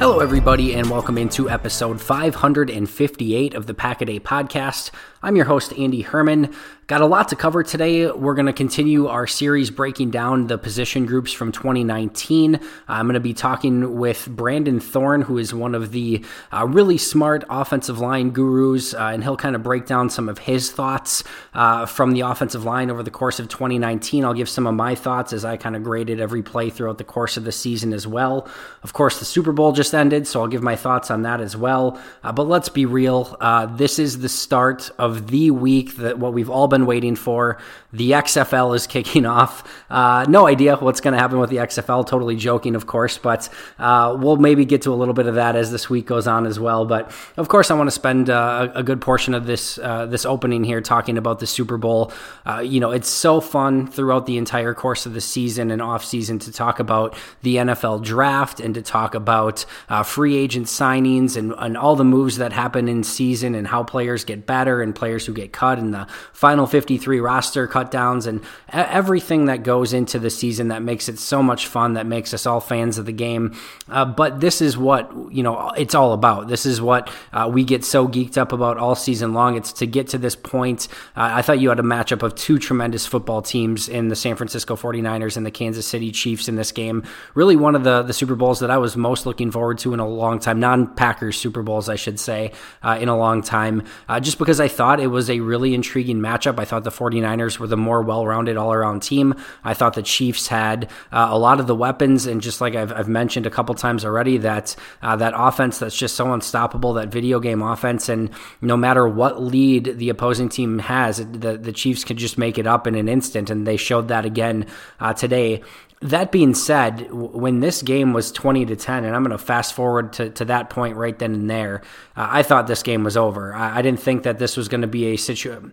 Hello, everybody, and welcome into episode 558 of the Pack a Podcast. I'm your host, Andy Herman. Got a lot to cover today. We're going to continue our series breaking down the position groups from 2019. I'm going to be talking with Brandon Thorn, who is one of the uh, really smart offensive line gurus, uh, and he'll kind of break down some of his thoughts uh, from the offensive line over the course of 2019. I'll give some of my thoughts as I kind of graded every play throughout the course of the season as well. Of course, the Super Bowl just ended, so I'll give my thoughts on that as well. Uh, but let's be real. Uh, this is the start of the week that what we've all been waiting for. The XFL is kicking off. Uh, no idea what's going to happen with the XFL. Totally joking, of course, but uh, we'll maybe get to a little bit of that as this week goes on as well. But of course, I want to spend uh, a good portion of this uh, this opening here talking about the Super Bowl. Uh, you know, it's so fun throughout the entire course of the season and off season to talk about the NFL draft and to talk about free agent signings and, and all the moves that happen in season and how players get better and players who get cut in the final 53 roster cutdowns and everything that goes into the season that makes it so much fun, that makes us all fans of the game. Uh, but this is what, you know, it's all about. This is what uh, we get so geeked up about all season long. It's to get to this point. Uh, I thought you had a matchup of two tremendous football teams in the San Francisco 49ers and the Kansas City Chiefs in this game. Really one of the, the Super Bowls that I was most looking forward to in a long time, non Packers Super Bowls, I should say, uh, in a long time, uh, just because I thought it was a really intriguing matchup. I thought the 49ers were the more well rounded all around team. I thought the Chiefs had uh, a lot of the weapons, and just like I've, I've mentioned a couple times already, that uh, that offense that's just so unstoppable, that video game offense, and no matter what lead the opposing team has, the, the Chiefs could just make it up in an instant, and they showed that again uh, today that being said, when this game was 20 to 10, and I'm going to fast forward to, to that point right then and there, uh, I thought this game was over. I, I didn't think that this was going to be a situation.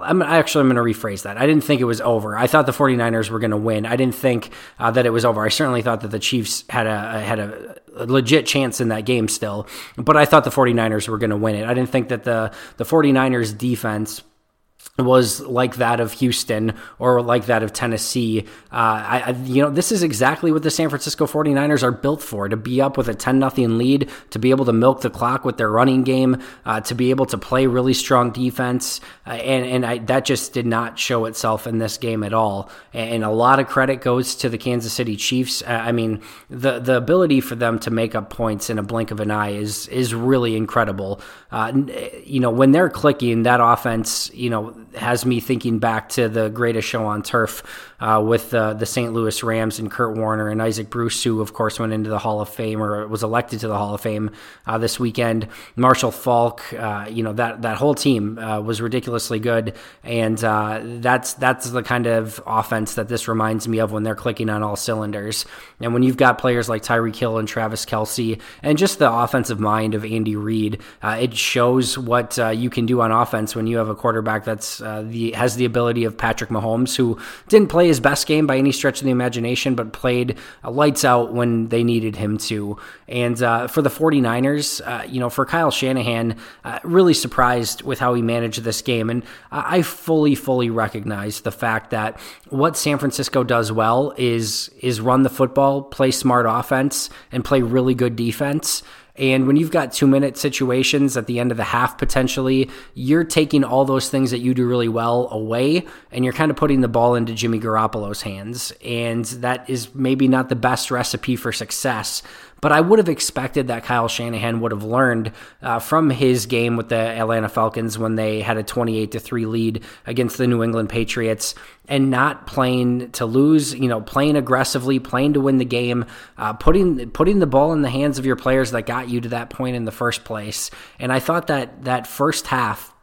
I'm actually I'm going to rephrase that. I didn't think it was over. I thought the 49ers were going to win. I didn't think uh, that it was over. I certainly thought that the Chiefs had a had a, a legit chance in that game still, but I thought the 49ers were going to win it. I didn't think that the the 49ers defense was like that of Houston or like that of Tennessee. Uh, I, I, you know, this is exactly what the San Francisco 49ers are built for to be up with a 10 nothing lead, to be able to milk the clock with their running game, uh, to be able to play really strong defense. Uh, and and I, that just did not show itself in this game at all. And a lot of credit goes to the Kansas City Chiefs. Uh, I mean, the, the ability for them to make up points in a blink of an eye is, is really incredible. Uh, you know, when they're clicking, that offense, you know, has me thinking back to the greatest show on turf uh, with uh, the St. Louis Rams and Kurt Warner and Isaac Bruce, who of course went into the Hall of Fame or was elected to the Hall of Fame uh, this weekend. Marshall Faulk, uh, you know that that whole team was ridiculously good, and that's that's the kind of offense that this reminds me of when they're clicking on all cylinders. And when you've got players like Tyreek Hill and Travis Kelce and just the offensive mind of Andy Reid, it shows what you can do on offense when you have a quarterback that's the has the ability of Patrick Mahomes, who didn't play his best game by any stretch of the imagination, but played uh, lights out when they needed him to. And uh, for the 49ers, uh, you know, for Kyle Shanahan, uh, really surprised with how he managed this game. And I fully, fully recognize the fact that what San Francisco does well is is run the football, play smart offense, and play really good defense. And when you've got two minute situations at the end of the half, potentially, you're taking all those things that you do really well away and you're kind of putting the ball into Jimmy Garoppolo's hands. And that is maybe not the best recipe for success. But I would have expected that Kyle Shanahan would have learned uh, from his game with the Atlanta Falcons when they had a 28 to 3 lead against the New England Patriots and not playing to lose, you know, playing aggressively, playing to win the game, uh, putting putting the ball in the hands of your players that got you to that point in the first place. And I thought that that first half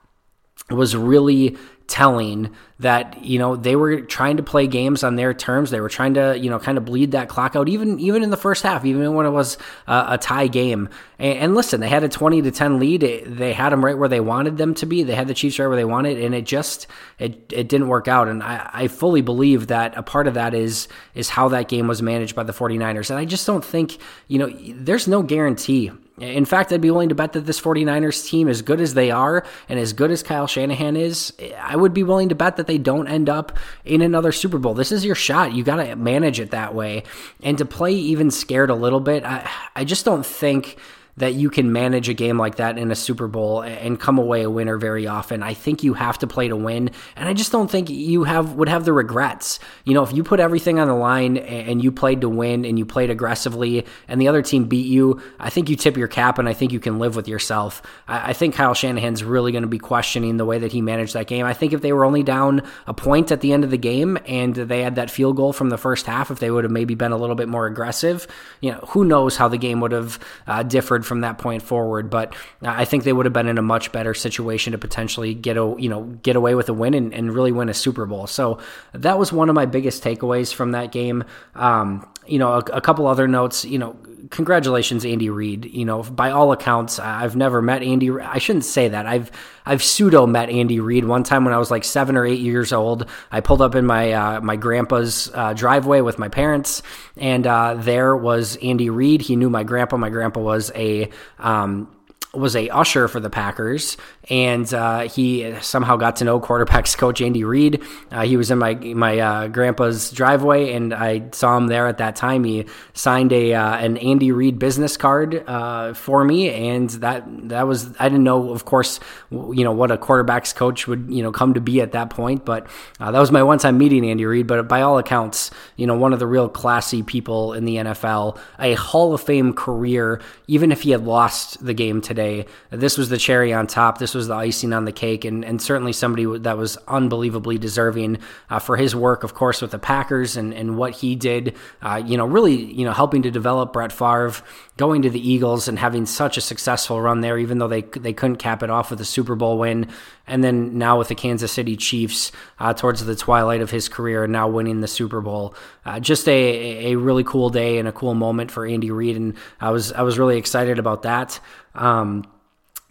was really telling that you know they were trying to play games on their terms. They were trying to you know kind of bleed that clock out, even even in the first half, even when it was a, a tie game. And, and, listen, they had a twenty to ten lead. It, they had them right where they wanted them to be. They had the Chiefs right where they wanted, and it just it it didn't work out. And I, I fully believe that a part of that is is how that game was managed by the 49ers. And I just don't think you know there's no guarantee in fact, I'd be willing to bet that this 49ers team, as good as they are and as good as Kyle Shanahan is, I would be willing to bet that they don't end up in another Super Bowl. This is your shot. You got to manage it that way. And to play even scared a little bit, I, I just don't think that you can manage a game like that in a Super Bowl and come away a winner very often. I think you have to play to win, and I just don't think you have would have the regrets. You know, if you put everything on the line and you played to win and you played aggressively, and the other team beat you, I think you tip your cap, and I think you can live with yourself. I, think Kyle Shanahan's really going to be questioning the way that he managed that game. I think if they were only down a point at the end of the game and they had that field goal from the first half, if they would have maybe been a little bit more aggressive, you know, who knows how the game would have uh, differed from that point forward. But I think they would have been in a much better situation to potentially get a you know get away with a win and, and really win a Super Bowl. So that was one of my biggest takeaways from that game. Um, you know, a, a couple other notes. You know, congratulations, Andy Reid. You know, by all accounts, I've never met Andy. I shouldn't say that. I've I've pseudo met Andy Reid one time when I was like seven or eight years old. I pulled up in my uh, my grandpa's uh, driveway with my parents, and uh, there was Andy Reid. He knew my grandpa. My grandpa was a um, was a usher for the Packers, and uh, he somehow got to know quarterbacks coach Andy Reid. Uh, he was in my my uh, grandpa's driveway, and I saw him there at that time. He signed a uh, an Andy Reid business card uh, for me, and that that was I didn't know, of course, you know what a quarterbacks coach would you know come to be at that point, but uh, that was my one time meeting Andy Reid. But by all accounts, you know one of the real classy people in the NFL, a Hall of Fame career. Even if he had lost the game today, this was the cherry on top. This was was the icing on the cake, and, and certainly somebody that was unbelievably deserving uh, for his work, of course, with the Packers and, and what he did. Uh, you know, really, you know, helping to develop Brett Favre, going to the Eagles and having such a successful run there, even though they they couldn't cap it off with a Super Bowl win, and then now with the Kansas City Chiefs uh, towards the twilight of his career, and now winning the Super Bowl. Uh, just a a really cool day and a cool moment for Andy Reid, and I was I was really excited about that. Um,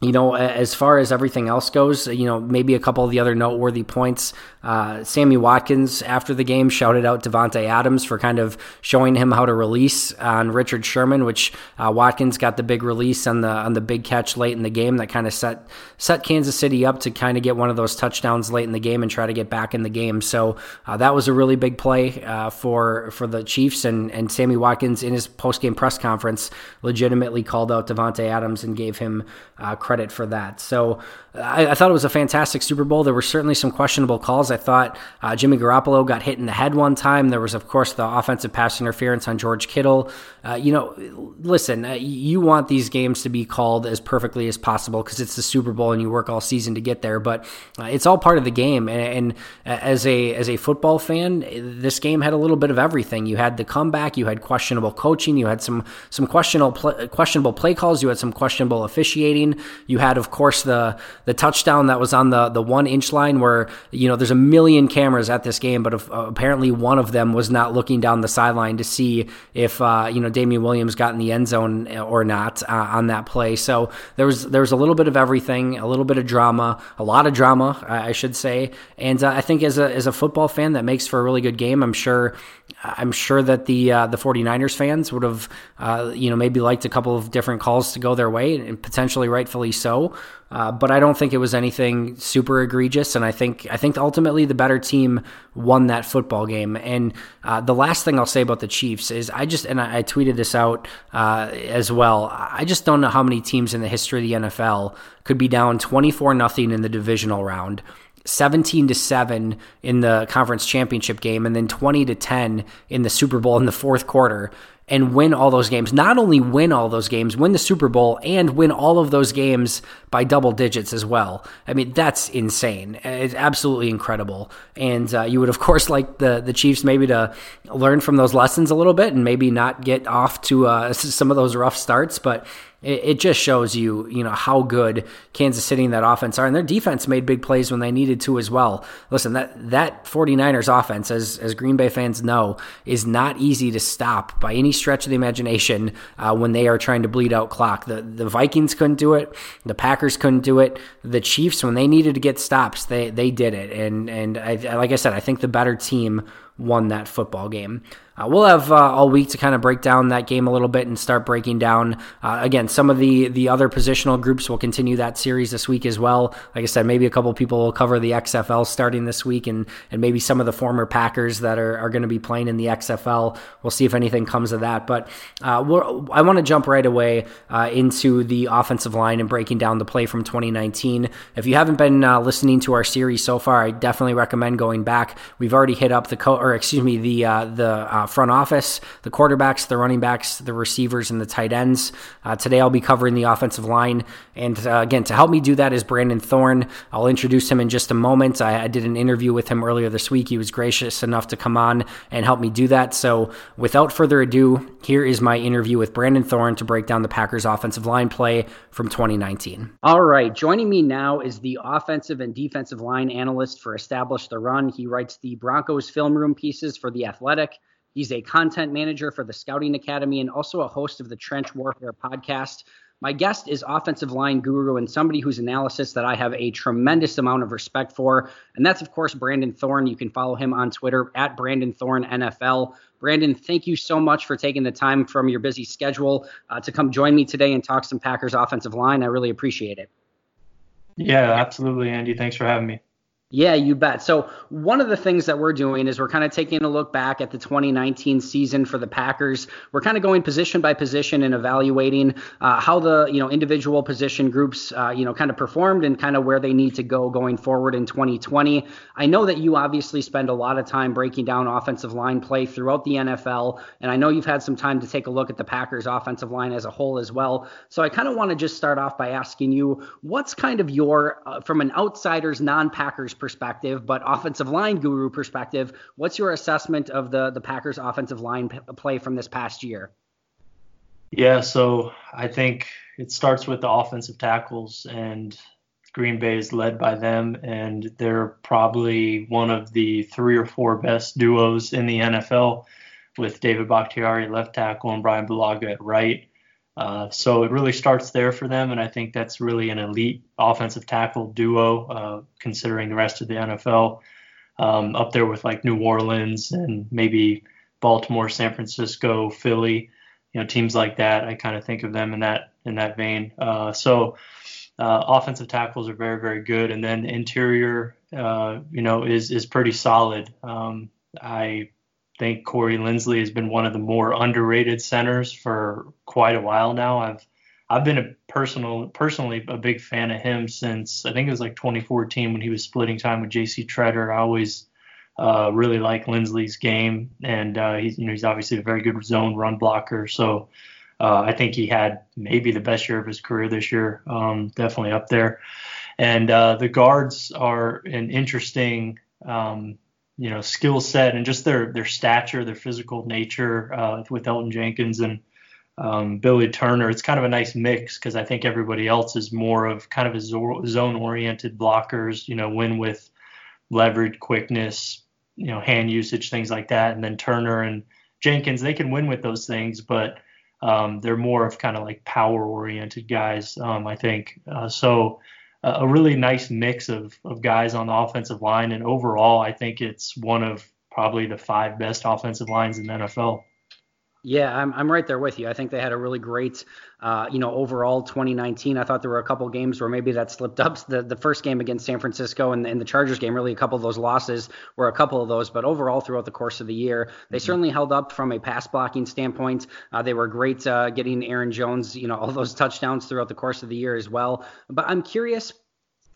you know, as far as everything else goes, you know, maybe a couple of the other noteworthy points. Uh, Sammy Watkins after the game shouted out Davante Adams for kind of showing him how to release on Richard Sherman, which uh, Watkins got the big release on the on the big catch late in the game that kind of set set Kansas City up to kind of get one of those touchdowns late in the game and try to get back in the game. So uh, that was a really big play uh, for for the Chiefs and and Sammy Watkins in his post game press conference legitimately called out Davante Adams and gave him uh, credit for that. So I, I, thought it was a fantastic Super Bowl. There were certainly some questionable calls. I thought uh, Jimmy Garoppolo got hit in the head one time. There was, of course, the offensive pass interference on George Kittle. Uh, you know, listen, uh, you want these games to be called as perfectly as possible because it's the Super Bowl and you work all season to get there. But uh, it's all part of the game. And, and, uh, as a as a football fan, this game had a little bit of everything. You had the comeback. You had questionable coaching. You had some some questionable questionable play calls. You had some questionable officiating. You had, of course, the the touchdown that was on the the one inch line where you know there's a million cameras at this game, but if, uh, apparently one of them was not looking down the sideline to see if uh, you know Damien Williams got in the end zone or not uh, on that play. So there was there was a little bit of everything, a little bit of drama, a lot of drama, I should say, and uh, I think as a as a football fan that makes for a really good game. I'm sure I'm sure that the uh, the 49ers fans would have uh, you know maybe liked a couple of different calls to go their way and potentially rightfully so. Uh, but I don't think it was anything super egregious, and I think I think ultimately the better team won that football game. And uh, the last thing I'll say about the Chiefs is I just and I, I tweeted this out uh, as well. I just don't know how many teams in the history of the NFL could be down twenty four nothing in the divisional round 17 to 7 in the conference championship game and then 20 to 10 in the Super Bowl in the fourth quarter and win all those games. Not only win all those games, win the Super Bowl and win all of those games by double digits as well. I mean, that's insane. It's absolutely incredible. And uh, you would, of course, like the, the Chiefs maybe to learn from those lessons a little bit and maybe not get off to uh, some of those rough starts. But it, it just shows you, you know, how good Kansas City and that offense are. And their defense made big plays when they needed to as well. Listen, that, that 49ers offense, as, as Green Bay fans know, is not easy to stop by any stretch of the imagination uh, when they are trying to bleed out clock. The, the Vikings couldn't do it. The Packers couldn't do it. The Chiefs, when they needed to get stops, they, they did it. And, and I, like I said, I think the better team won that football game. Uh, we'll have uh, all week to kind of break down that game a little bit and start breaking down uh, again some of the the other positional groups. will continue that series this week as well. Like I said, maybe a couple people will cover the XFL starting this week, and and maybe some of the former Packers that are, are going to be playing in the XFL. We'll see if anything comes of that. But uh, I want to jump right away uh, into the offensive line and breaking down the play from 2019. If you haven't been uh, listening to our series so far, I definitely recommend going back. We've already hit up the co- or excuse me the the front office, the quarterbacks, the running backs, the receivers, and the tight ends. Uh, today I'll be covering the offensive line. And uh, again, to help me do that is Brandon Thorn. I'll introduce him in just a moment. I, I, did an interview with him earlier this week. He was gracious enough to come on and help me do that. So without further ado, here is my interview with Brandon Thorn to break down the Packers offensive line play from 2019. All right. Joining me now is the offensive and defensive line analyst for Establish the Run. He writes the Broncos film room pieces for The Athletic. He's a content manager for the Scouting Academy and also a host of the Trench Warfare podcast. My guest is offensive line guru and somebody whose analysis that I have a tremendous amount of respect for. And that's, of course, Brandon Thorn. You can follow him on Twitter at Brandon Thorn NFL. Brandon, thank you so much for taking the time from your busy schedule uh, to come join me today and talk some Packers offensive line. I really appreciate it. Yeah, absolutely, Andy. Thanks for having me. Yeah, you bet. So, one of the things that we're doing is we're kind of taking a look back at the 2019 season for the Packers. We're kind of going position by position and evaluating uh, how the you know individual position groups uh, you know kind of performed and kind of where they need to go going forward in 2020. I know that you obviously spend a lot of time breaking down offensive line play throughout the NFL, and I know you've had some time to take a look at the Packers offensive line as a whole as well. So, I kind of want to just start off by asking you, what's kind of your uh, from an outsider's non-Packers perspective, but offensive line guru perspective, what's your assessment of the the Packers offensive line p- play from this past year? Yeah, so I think it starts with the offensive tackles, and Green Bay is led by them, and they're probably one of the three or four best duos in the NFL with David Bakhtiari left tackle and Brian Bulaga at right. Uh, so it really starts there for them, and I think that's really an elite offensive tackle duo, uh, considering the rest of the NFL. Um, up there with like New Orleans and maybe Baltimore, San Francisco, Philly, you know, teams like that. I kind of think of them in that in that vein. Uh, so uh, offensive tackles are very very good, and then interior, uh, you know, is is pretty solid. Um, I think Corey Linsley has been one of the more underrated centers for quite a while now. I've I've been a personal personally a big fan of him since I think it was like 2014 when he was splitting time with J.C. Tretter. I always uh, really like Linsley's game, and uh, he's you know he's obviously a very good zone run blocker. So uh, I think he had maybe the best year of his career this year, um, definitely up there. And uh, the guards are an interesting um, you know skill set and just their their stature, their physical nature uh, with Elgton Jenkins and um, Billy Turner. It's kind of a nice mix because I think everybody else is more of kind of a zone oriented blockers. You know, win with leverage, quickness, you know, hand usage, things like that. And then Turner and Jenkins, they can win with those things, but um, they're more of kind of like power oriented guys, um, I think. Uh, so a really nice mix of, of guys on the offensive line. And overall, I think it's one of probably the five best offensive lines in the NFL. Yeah, I'm, I'm right there with you. I think they had a really great, uh, you know, overall 2019. I thought there were a couple games where maybe that slipped up. The the first game against San Francisco and, and the Chargers game, really a couple of those losses were a couple of those. But overall, throughout the course of the year, they mm-hmm. certainly held up from a pass blocking standpoint. Uh, they were great uh, getting Aaron Jones, you know, all those touchdowns throughout the course of the year as well. But I'm curious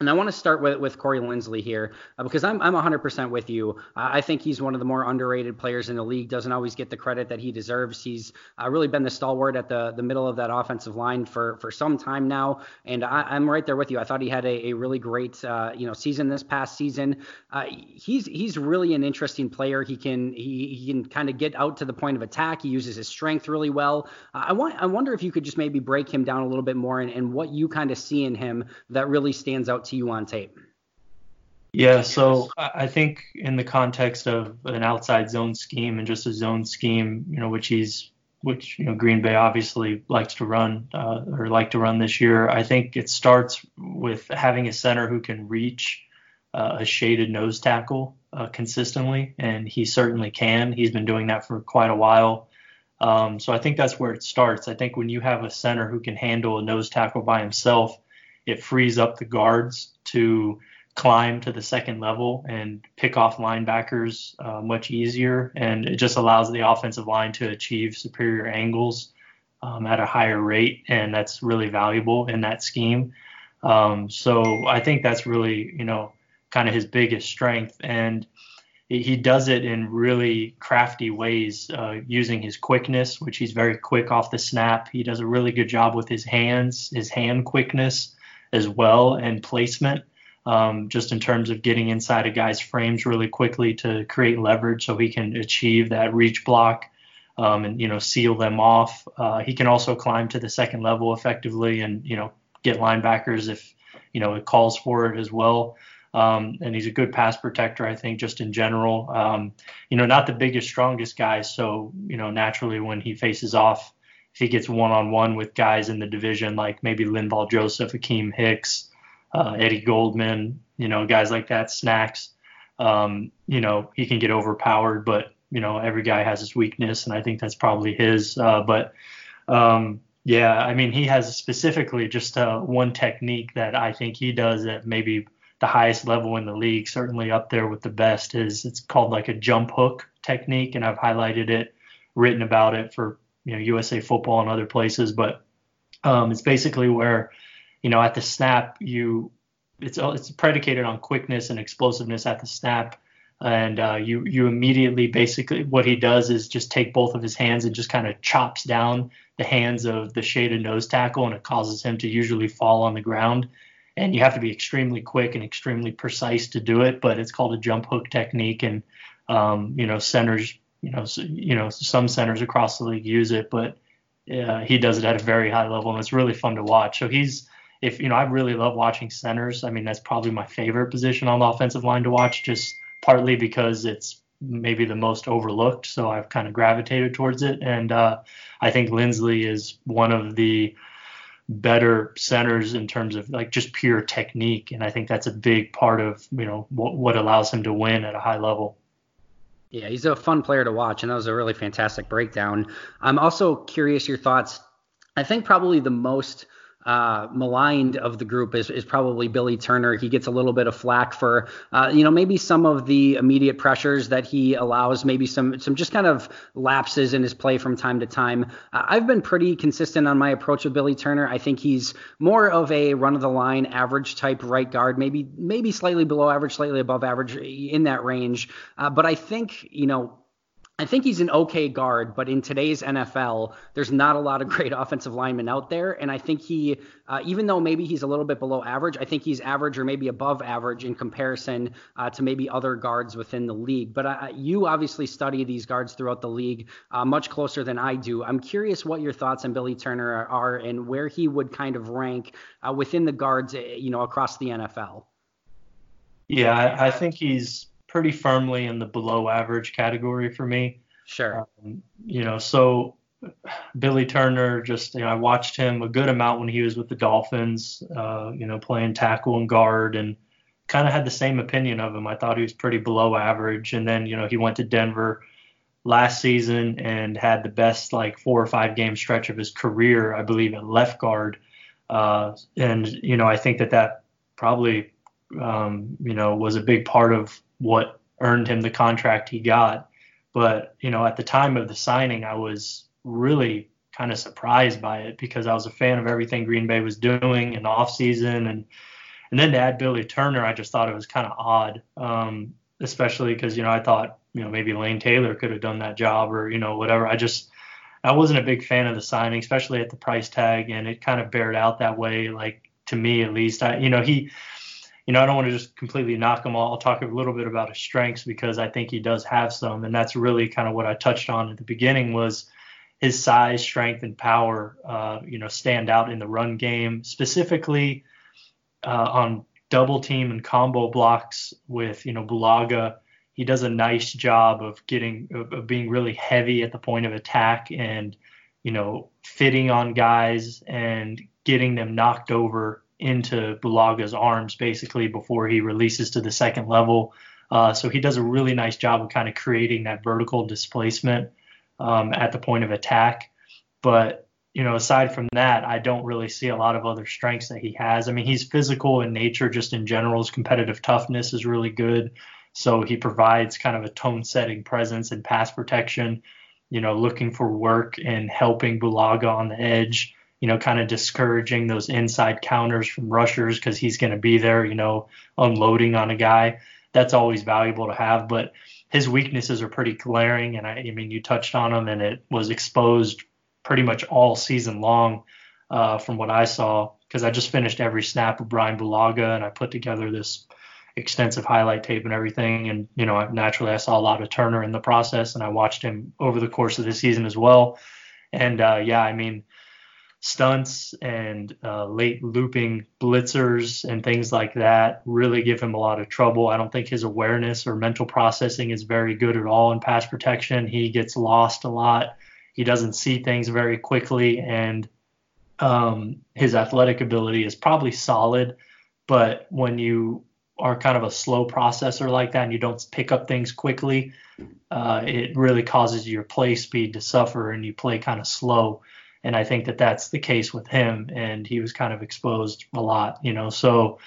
and I want to start with, with Corey Linsley here uh, because I'm, I'm 100% with you. I think he's one of the more underrated players in the league, doesn't always get the credit that he deserves. He's uh, really been the stalwart at the, the middle of that offensive line for, for some time now. And I, am right there with you. I thought he had a, a really great uh, you know season this past season. Uh, he's he's really an interesting player. He can he, he can kind of get out to the point of attack. He uses his strength really well. Uh, I want I wonder if you could just maybe break him down a little bit more and, and what you kind of see in him that really stands out to you on tape? Yeah, so I think in the context of an outside zone scheme and just a zone scheme, you know, which he's which you know Green Bay obviously likes to run uh, or like to run this year. I think it starts with having a center who can reach uh, a shaded nose tackle uh, consistently, and he certainly can. He's been doing that for quite a while. Um, so I think that's where it starts. I think when you have a center who can handle a nose tackle by himself, it frees up the guards to climb to the second level and pick off linebackers uh, much easier. And it just allows the offensive line to achieve superior angles um, at a higher rate. And that's really valuable in that scheme. Um, so I think that's really, you know, kind of his biggest strength. And he does it in really crafty ways uh, using his quickness, which he's very quick off the snap. He does a really good job with his hands, his hand quickness as well and placement. Um, just in terms of getting inside a guy's frames really quickly to create leverage so he can achieve that reach block um, and you know seal them off. Uh, he can also climb to the second level effectively and you know get linebackers if you know it calls for it as well. Um, and he's a good pass protector, I think, just in general. Um, you know, not the biggest, strongest guy, so you know naturally when he faces off if he gets one on one with guys in the division like maybe Linval Joseph, Akiem Hicks, uh, Eddie Goldman, you know, guys like that, snacks. Um, you know, he can get overpowered, but you know, every guy has his weakness, and I think that's probably his. Uh, but um, yeah, I mean, he has specifically just uh, one technique that I think he does at maybe the highest level in the league, certainly up there with the best. Is it's called like a jump hook technique, and I've highlighted it, written about it for you know USA Football and other places, but um, it's basically where you know at the snap you it's it's predicated on quickness and explosiveness at the snap, and uh, you you immediately basically what he does is just take both of his hands and just kind of chops down the hands of the shaded nose tackle, and it causes him to usually fall on the ground. And you have to be extremely quick and extremely precise to do it, but it's called a jump hook technique, and um, you know centers you know, so, you know, some centers across the league use it, but uh, he does it at a very high level, and it's really fun to watch. So he's, if you know, I really love watching centers. I mean, that's probably my favorite position on the offensive line to watch, just partly because it's maybe the most overlooked. So I've kind of gravitated towards it. And uh, I think Linsley is one of the better centers in terms of like just pure technique. And I think that's a big part of, you know, what, what allows him to win at a high level. Yeah, he's a fun player to watch, and that was a really fantastic breakdown. I'm also curious your thoughts. I think probably the most uh, maligned of the group is, is probably Billy Turner. He gets a little bit of flack for, uh, you know, maybe some of the immediate pressures that he allows, maybe some some just kind of lapses in his play from time to time. Uh, I've been pretty consistent on my approach with Billy Turner. I think he's more of a run of the line, average type right guard, maybe maybe slightly below average, slightly above average in that range. Uh, but I think, you know, I think he's an okay guard, but in today's NFL, there's not a lot of great offensive linemen out there. And I think he, uh, even though maybe he's a little bit below average, I think he's average or maybe above average in comparison uh, to maybe other guards within the league. But uh, you obviously study these guards throughout the league uh, much closer than I do. I'm curious what your thoughts on Billy Turner are, and where he would kind of rank uh, within the guards, eh, you know, across the NFL. Yeah, I, I think he's pretty firmly in the below average category for me. Sure. Um, you know, so Billy Turner, just you know, I watched him a good amount when he was with the Dolphins. Uh, you know, playing tackle and guard, and kind of had the same opinion of him. I thought he was pretty below average, and then you know he went to Denver last season and had the best like four or five game stretch of his career, I believe, at left guard. Uh, and you know, I think that that probably um, you know was a big part of what earned him the contract he got. But, you know, at the time of the signing, I was really kind of surprised by it because I was a fan of everything Green Bay was doing in the offseason. And, and then to add Billy Turner, I just thought it was kind of odd, um, especially because, you know, I thought, you know, maybe Lane Taylor could have done that job or, you know, whatever. I just, I wasn't a big fan of the signing, especially at the price tag. And it kind of bared out that way, like to me at least. I, you know, he, you know, I don't want to just completely knock him. I'll talk a little bit about his strengths because I think he does have some, and that's really kind of what I touched on at the beginning was his size, strength, and power. Uh, you know, stand out in the run game, specifically uh, on double team and combo blocks with you know Bulaga. He does a nice job of getting of being really heavy at the point of attack and you know fitting on guys and getting them knocked over into Bulaga's arms basically before he releases to the second level. Uh, so he does a really nice job of kind of creating that vertical displacement um, at the point of attack. But you know, aside from that, I don't really see a lot of other strengths that he has. I mean, he's physical in nature, just in general. His competitive toughness is really good. So he provides kind of a tone setting presence and pass protection, you know, looking for work and helping Bulaga on the edge you know, kind of discouraging those inside counters from rushers because he's going to be there, you know, unloading on a guy. That's always valuable to have. But his weaknesses are pretty glaring. And I, I mean, you touched on them and it was exposed pretty much all season long uh, from what I saw because I just finished every snap of Brian Bulaga and I put together this extensive highlight tape and everything. And, you know, naturally I saw a lot of Turner in the process and I watched him over the course of the season as well. And uh, yeah, I mean, stunts and uh, late looping blitzers and things like that really give him a lot of trouble. I don't think his awareness or mental processing is very good at all in pass protection. He gets lost a lot. He doesn't see things very quickly, and um, his athletic ability is probably solid. But when you are kind of a slow processor like that and you don't pick up things quickly, uh, it really causes your play speed to suffer and you play kind of slow and I think that that's the case with him, and he was kind of exposed a lot, you know. So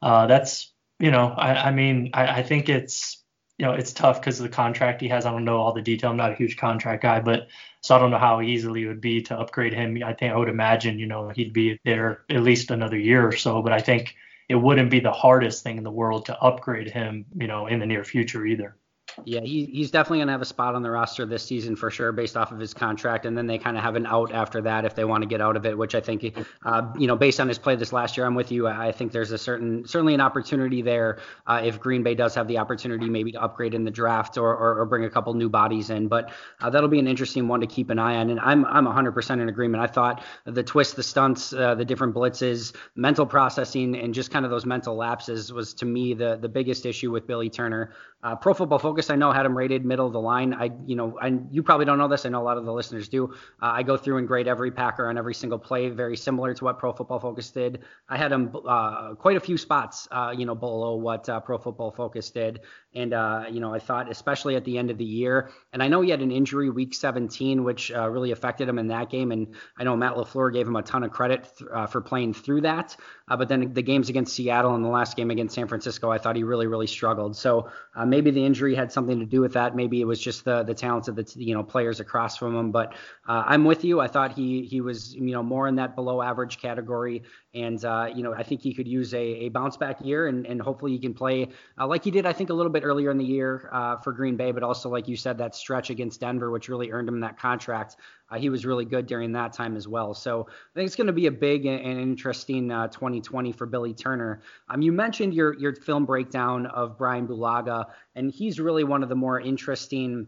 uh, that's, you know, I, I mean, I, I, think it's, you know, it's tough because of the contract he has. I don't know all the detail. I'm not a huge contract guy, but so I don't know how easily it would be to upgrade him. I think I would imagine, you know, he'd be there at least another year or so, but I think it wouldn't be the hardest thing in the world to upgrade him, you know, in the near future either. Yeah, he, he's definitely going to have a spot on the roster this season for sure, based off of his contract. And then they kind of have an out after that if they want to get out of it, which I think, uh, you know, based on his play this last year, I'm with you. I think there's a certain, certainly an opportunity there uh, if Green Bay does have the opportunity maybe to upgrade in the draft or, or, or bring a couple new bodies in. But uh, that'll be an interesting one to keep an eye on. And I'm, I'm 100% in agreement. I thought the twists, the stunts, uh, the different blitzes, mental processing, and just kind of those mental lapses was to me the, the biggest issue with Billy Turner. Uh, Pro Football Focus I know, had him rated middle of the line. I, you know, and you probably don't know this. I know a lot of the listeners do. Uh, I go through and grade every Packer on every single play, very similar to what Pro Football Focus did. I had him uh, quite a few spots, uh, you know, below what uh, Pro Football Focus did. And, uh, you know, I thought, especially at the end of the year, and I know he had an injury week 17, which uh, really affected him in that game. And I know Matt LaFleur gave him a ton of credit th- uh, for playing through that. Uh, but then the games against Seattle and the last game against San Francisco, I thought he really, really struggled. So uh, maybe the injury had something to do with that. Maybe it was just the the talents of the you know players across from him. But uh, I'm with you. I thought he he was you know more in that below average category. And uh, you know, I think he could use a, a bounce back year, and, and hopefully he can play uh, like he did, I think, a little bit earlier in the year uh, for Green Bay, but also like you said, that stretch against Denver, which really earned him that contract. Uh, he was really good during that time as well. So I think it's going to be a big and, interesting 2020 uh, for Billy Turner. Um, you mentioned your your film breakdown of Brian Bulaga, and he's really one of the more interesting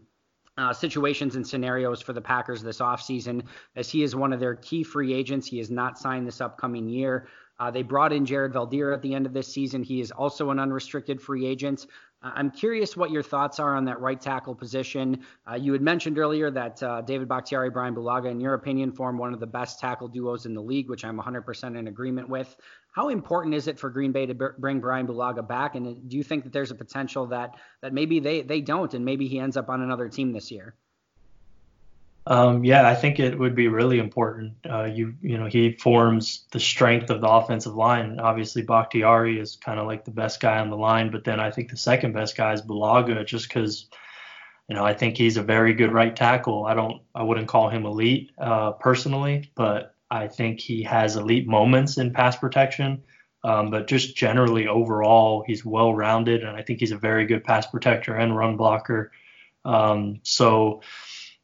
uh, situations and scenarios for the Packers this offseason, as he is one of their key free agents. He has not signed this upcoming year. Uh, they brought in Jared Veldheer at the end of this season. He is also an unrestricted free agent. Uh, I'm curious what your thoughts are on that right tackle position. Uh, you had mentioned earlier that uh, David Bakhtiari, Brian Bulaga, in your opinion, form one of the best tackle duos in the league, which I'm 100% in agreement with. How important is it for Green Bay to b- bring Brian Bulaga back? And do you think that there's a potential that that maybe they they don't, and maybe he ends up on another team this year? Um, yeah, I think it would be really important. Uh, you you know he forms the strength of the offensive line. Obviously, Bakhtiari is kind of like the best guy on the line, but then I think the second best guy is Bulaga, just because you know I think he's a very good right tackle. I don't I wouldn't call him elite uh, personally, but I think he has elite moments in pass protection, um, but just generally overall, he's well rounded, and I think he's a very good pass protector and run blocker. Um, so,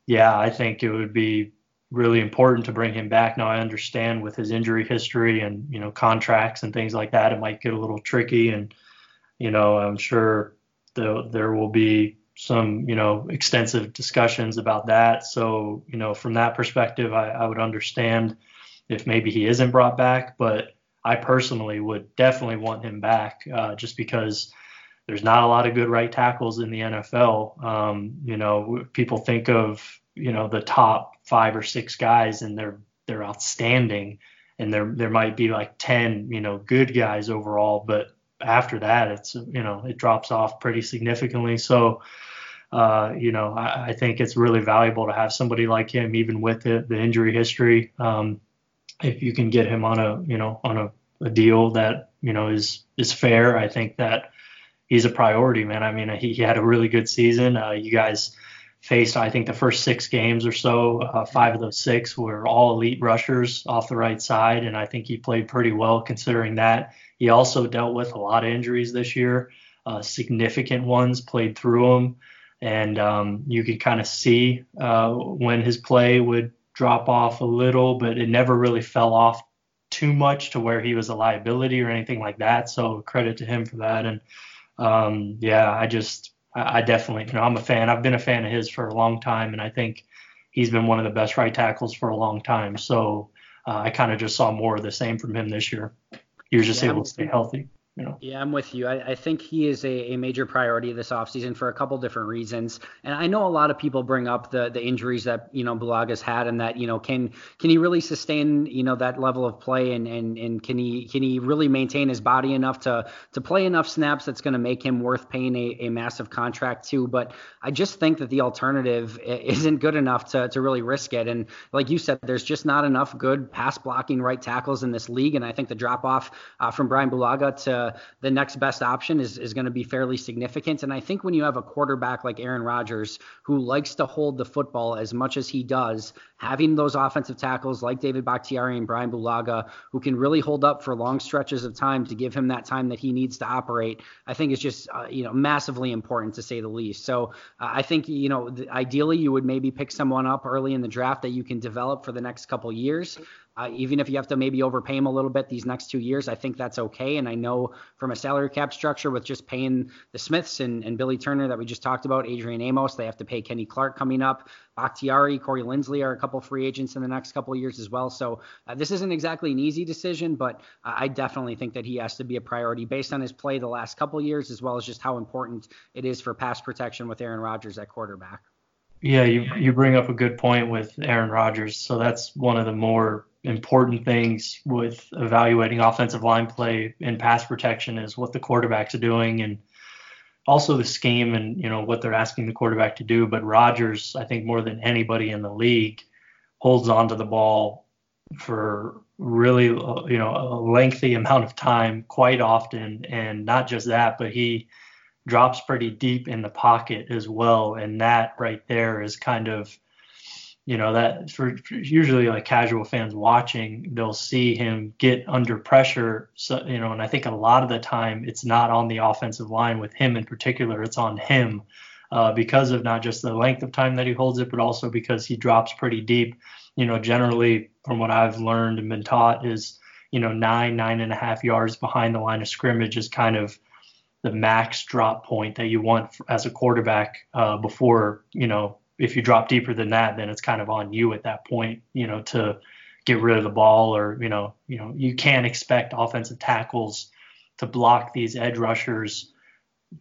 yeah, I think it would be really important to bring him back. Now, I understand with his injury history and you know contracts and things like that, it might get a little tricky, and you know, I'm sure the, there will be some you know extensive discussions about that. So, you know, from that perspective, I, I would understand if maybe he isn't brought back. But I personally would definitely want him back uh, just because there's not a lot of good right tackles in the NFL. Um, you know, people think of you know the top five or six guys and they're they're outstanding, and there there might be like ten you know good guys overall, but after that it's you know it drops off pretty significantly. So. Uh, you know, I, I, think it's really valuable to have somebody like him, even with the, the injury history. Um, if you can get him on a you know on a, a deal that you know is is fair, I think that he's a priority, man. I mean, he, he had a really good season. Uh, you guys faced, I think, the first six games or so. Uh, five of those six were all elite rushers off the right side, and I think he played pretty well considering that. He also dealt with a lot of injuries this year, uh, significant ones, played through them, and um, you could kind of see uh, when his play would drop off a little, but it never really fell off too much to where he was a liability or anything like that. So credit to him for that. And um, yeah, I just I, I definitely you know I'm a fan. I've been a fan of his for a long time, and I think he's been one of the best right tackles for a long time. So uh, I kind of just saw more of the same from him this year. He was just yeah, able to stay healthy. You know? Yeah, I'm with you. I, I think he is a, a, major priority this offseason for a couple different reasons. And I know a lot of people bring up the the injuries that, you know, Bulaga's had and that, you know, can can he really sustain, you know, that level of play and and, and can he can he really maintain his body enough to to play enough snaps that's going to make him worth paying a, a massive contract to. But I just think that the alternative isn't good enough to to really risk it. And like you said, there's just not enough good pass blocking right tackles in this league. And I think the drop off uh, from Brian Bulaga to the next best option is, is going to be fairly significant. And I think when you have a quarterback like Aaron Rodgers who likes to hold the football as much as he does, having those offensive tackles like David Bakhtiari and Brian Bulaga who can really hold up for long stretches of time to give him that time that he needs to operate, I think is just uh, you know massively important to say the least. So uh, I think you know ideally you would maybe pick someone up early in the draft that you can develop for the next couple years. Uh, even if you have to maybe overpay him a little bit these next two years, I think that's okay. And I know from a salary cap structure with just paying the Smiths and, and Billy Turner that we just talked about, Adrian Amos, they have to pay Kenny Clark coming up. Bakhtiari, Corey Linsley are a couple free agents in the next couple of years as well. So uh, this isn't exactly an easy decision, but uh, I definitely think that he has to be a priority based on his play the last couple years, as well as just how important it is for pass protection with Aaron Rodgers at quarterback. Yeah, you you bring up a good point with Aaron Rodgers. So that's one of the more important things with evaluating offensive line play and pass protection is what the quarterbacks are doing and also the scheme and you know what they're asking the quarterback to do. But Rodgers, I think more than anybody in the league, holds on to the ball for really uh, you know a lengthy amount of time quite often, and not just that, but he drops pretty deep in the pocket as well, and that right there is kind of you know that for, usually like casual fans watching they'll see him get under pressure. So you know and i think a lot of the time it's not on the offensive line with him in particular it's on him uh, because of not just the length of time that he holds it but also because he drops pretty deep. You know generally from what i've learned and been taught is you know nine nine and a half yards behind the line of scrimmage is kind of the max drop point that you want as a quarterback uh, before you know if you drop deeper than that, then it's kind of on you at that point, you know, to get rid of the ball or, you know, you know, you can't expect offensive tackles to block these edge rushers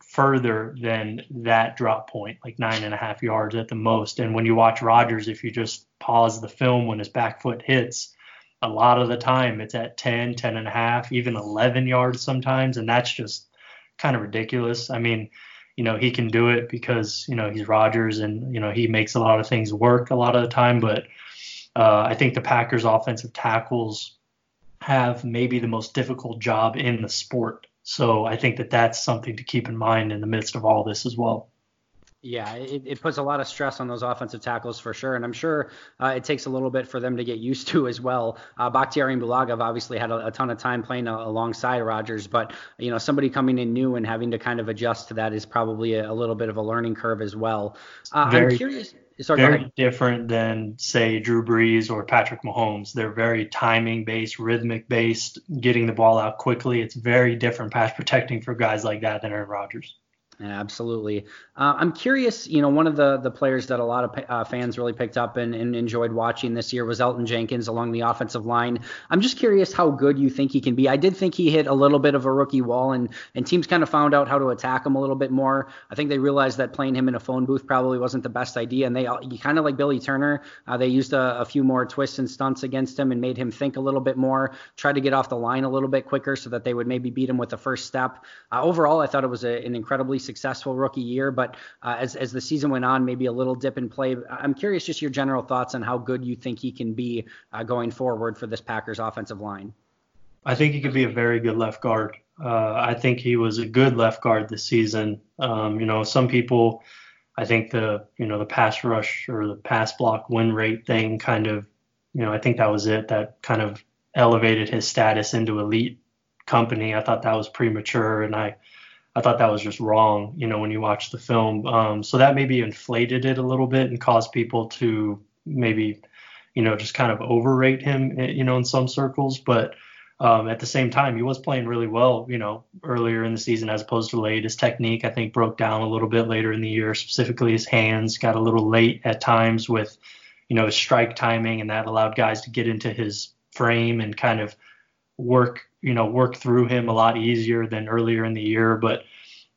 further than that drop point, like nine and a half yards at the most. And when you watch Rodgers, if you just pause the film when his back foot hits, a lot of the time it's at 10, 10 and a half, even 11 yards sometimes. And that's just kind of ridiculous. I mean, you know he can do it because you know he's Rodgers and you know he makes a lot of things work a lot of the time. But uh, I think the Packers offensive tackles have maybe the most difficult job in the sport. So I think that that's something to keep in mind in the midst of all this as well. Yeah, it, it, puts a lot of stress on those offensive tackles for sure, and I'm sure uh, it takes a little bit for them to get used to as well. Uh, Bakhtiari and Bulaga obviously had a, a, ton of time playing a, alongside Rodgers, but you know somebody coming in new and having to kind of adjust to that is probably a, a little bit of a learning curve as well. Uh, very, I'm curious. Sorry, very different than say Drew Brees or Patrick Mahomes. They're very timing based, rhythmic based, getting the ball out quickly. It's very different pass protecting for guys like that than Aaron Rodgers. Yeah, absolutely. Uh, I'm curious. You know, one of the the players that a lot of uh, fans really picked up and, and, enjoyed watching this year was Elgton Jenkins along the offensive line. I'm just curious how good you think he can be. I did think he hit a little bit of a rookie wall, and and teams kind of found out how to attack him a little bit more. I think they realized that playing him in a phone booth probably wasn't the best idea, and they kind of like Billy Turner. Uh, they used a, a, few more twists and stunts against him and made him think a little bit more, try to get off the line a little bit quicker so that they would maybe beat him with the first step. Uh, overall, I thought it was a, an incredibly successful rookie year, but uh, as as the season went on, maybe a little dip in play. I'm curious just your general thoughts on how good you think he can be uh, going forward for this Packers offensive line. I think he could be a very good left guard. Uh, I think he was a good left guard this season. Um, you know, some people, I think the you know the pass rush or the pass block win rate thing kind of, you know, I think that was it that kind of elevated his status into elite company. I thought that was premature, and I I thought that was just wrong, you know, when you watch the film. Um, so that maybe inflated it a little bit and caused people to maybe, you know, just kind of overrate him, eh, you know, in some circles. But um, at the same time, he was playing really well, you know, earlier in the season as opposed to late. His technique, I think, broke down a little bit later in the year, specifically his hands got a little late at times with, you know, his strike timing, and that allowed guys to get into his frame and kind of work you know work through him a lot easier than earlier in the year. But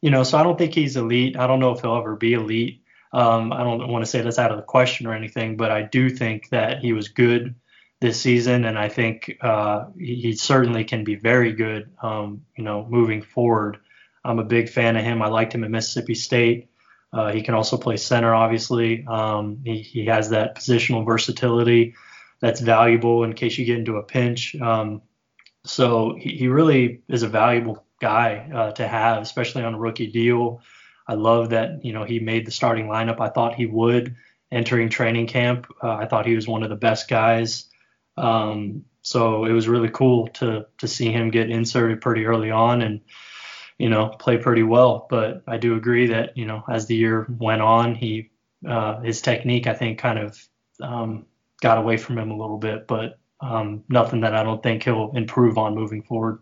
you know, so I don't think he's elite. I don't know if he'll ever be elite. Um, I don't want to say that's out of the question or anything, but I do think that he was good this season, and I think uh, he, certainly can be very good. Um, you know, moving forward, I'm a big fan of him. I liked him at Mississippi State. Uh, he can also play center, obviously. Um, he, he has that positional versatility that's valuable in case you get into a pinch. Um, so he, he really is a valuable guy uh, to have, especially on a rookie deal. I love that you know he made the starting lineup. I thought he would entering training camp. Uh, I thought he was one of the best guys. Um, so it was really cool to to see him get inserted pretty early on and you know play pretty well. But I do agree that you know as the year went on, he uh, his technique I think kind of um, got away from him a little bit. But um, nothing that I don't think he'll improve on moving forward.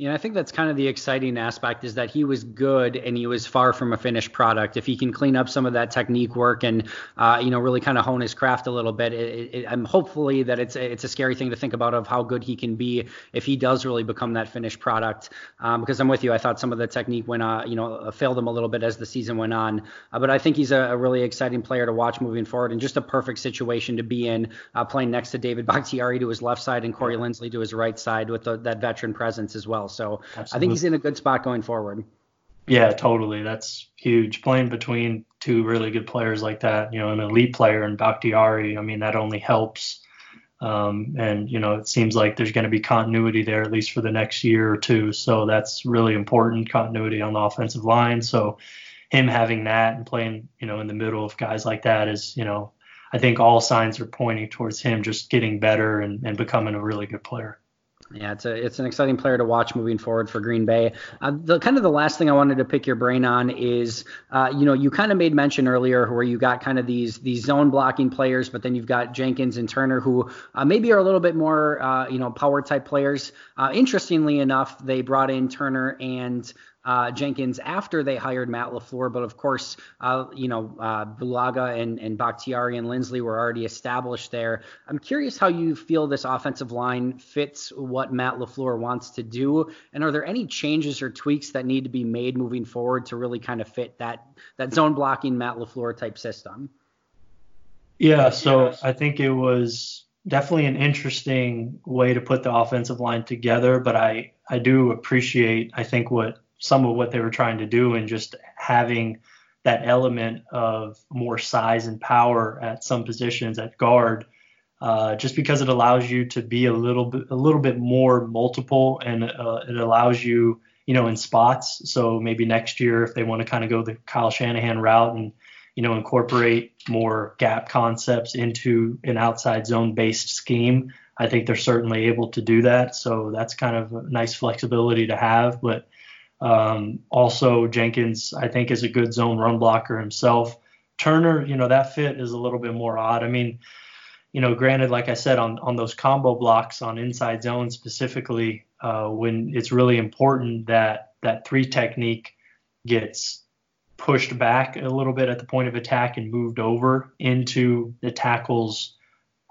Yeah, I think that's kind of the exciting aspect is that he was good and he was far from a finished product. If he can clean up some of that technique work and uh, you know really kind of hone his craft a little bit, it, it, I'm hopefully that it's a, it's a scary thing to think about of how good he can be if he does really become that finished product. Um, because I'm with you, I thought some of the technique went uh, you know uh, failed him a little bit as the season went on, uh, but I think he's a, a, really exciting player to watch moving forward and just a perfect situation to be in, uh, playing next to David Bakhtiari to his left side and Corey Linsley to his right side with the, that veteran presence as well. So Absolutely. I think he's in a good spot going forward. Yeah, totally. That's huge. Playing between two really good players like that, you know, an elite player and Bakhtiari, I mean, that only helps. Um, and, you know, it seems like there's going to be continuity there, at least for the next year or two. So that's really important continuity on the offensive line. So him having that and playing, you know, in the middle of guys like that is, you know, I think all signs are pointing towards him just getting better and, and becoming a really good player. Yeah, it's a it's an exciting player to watch moving forward for Green Bay. Uh, the kind of the last thing I wanted to pick your brain on is, uh, you know, you kind of made mention earlier where you got kind of these these zone blocking players, but then you've got Jenkins and Turner who uh, maybe are a little bit more, uh, you know, power type players. Uh, interestingly enough, they brought in Turner and uh, Jenkins after they hired Matt LaFleur. But of course, uh, you know, uh, Bulaga and, and Bakhtiari and Linsley were already established there. I'm curious how you feel this offensive line fits what Matt LaFleur wants to do. And are there any changes or tweaks that need to be made moving forward to really kind of fit that, that zone blocking Matt LaFleur type system? Yeah, so I think it was definitely an interesting way to put the offensive line together, but I I do appreciate I think what some of what they were trying to do and just having that element of more size and power at some positions at guard uh, just because it allows you to be a little bit a little bit more multiple and uh, it allows you you know in spots. So maybe next year if they want to kind of go the Kyle Shanahan route and you know incorporate more gap concepts into an outside zone based scheme I think they're certainly able to do that. So that's kind of a nice flexibility to have but um, also, Jenkins, I think, is a good zone run blocker himself. Turner, you know, that fit is a little bit more odd. I mean, you know, granted, like I said, on on those combo blocks on inside zone specifically, uh, when it's really important that that three technique gets pushed back a little bit at the point of attack and moved over into the tackle's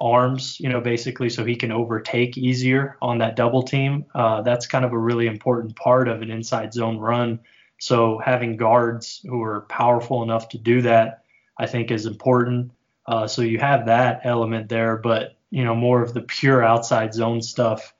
arms, you know, basically so he can overtake easier on that double team. Uh, that's kind of a really important part of an inside zone run. So having guards who are powerful enough to do that, I think, is important. Uh, so you have that element there, but you know, more of the pure outside zone stuff.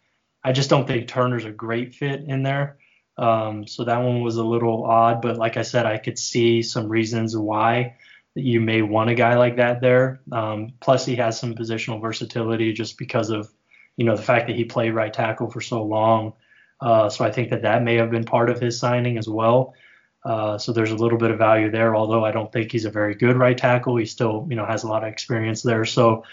I just don't think Turner's a great fit in there. Um, so that one was a little odd, but like I said, I could see some reasons why you may want a guy like that there. Um, plus, he has some positional versatility just because of you know the fact that he played right tackle for so long. Uh, so I think that that may have been part of his signing as well. Uh, so there's a little bit of value there, although I don't think he's a very good right tackle. He still you know has a lot of experience there. So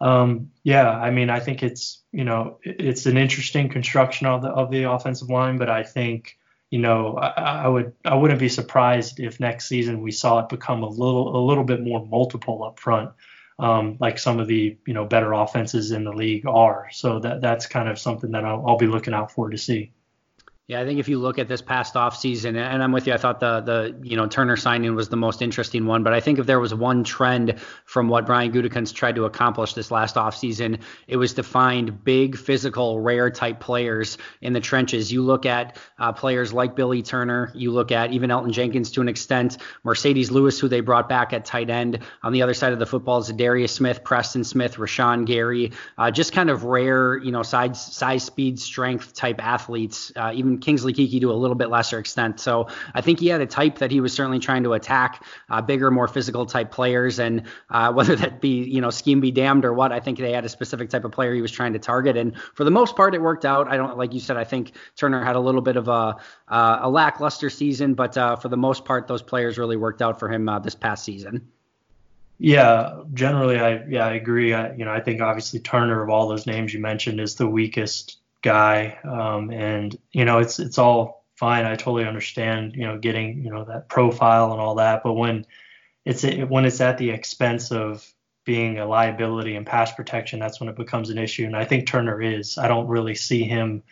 um, yeah, I mean I think it's you know it's an interesting construction of the of the offensive line, but I think you know, I, I, would I wouldn't be surprised if next season we saw it become a little a little bit more multiple up front, um, like some of the you know better offenses in the league are. So that that's kind of something that I'll, I'll be looking out for to see. Yeah, I think if you look at this past offseason, and I'm with you, I thought the the you know Turner signing was the most interesting one. But I think if there was one trend from what Brian Gutekunst tried to accomplish this last offseason, it was to find big, physical, rare type players in the trenches. You look at uh, players like Billy Turner, you look at even Elgton Jenkins to an extent, Marcedes Lewis, who they brought back at tight end. On the other side of the football is Darius Smith, Preston Smith, Rashan Gary, uh, just kind of rare, you know, size, size, speed, strength type athletes. Uh, even Kingsley Keke to a little bit lesser extent. So I think he had a type that he was certainly trying to attack, uh, bigger, more physical type players, and uh, whether that be you know scheme be damned or what, I think they had a specific type of player he was trying to target, and for the most part, it worked out. I don't like you said. I think Turner had a little bit of a uh, a lackluster season, but uh, for the most part, those players really worked out for him uh, this past season. Yeah, generally, I yeah I agree. I, you know, I think obviously Turner of all those names you mentioned is the weakest guy, um, and you know it's it's all fine. I totally understand you know getting you know that profile and all that, but when it's when it's at the expense of being a liability and pass protection, that's when it becomes an issue. And I think Turner is. I don't really see him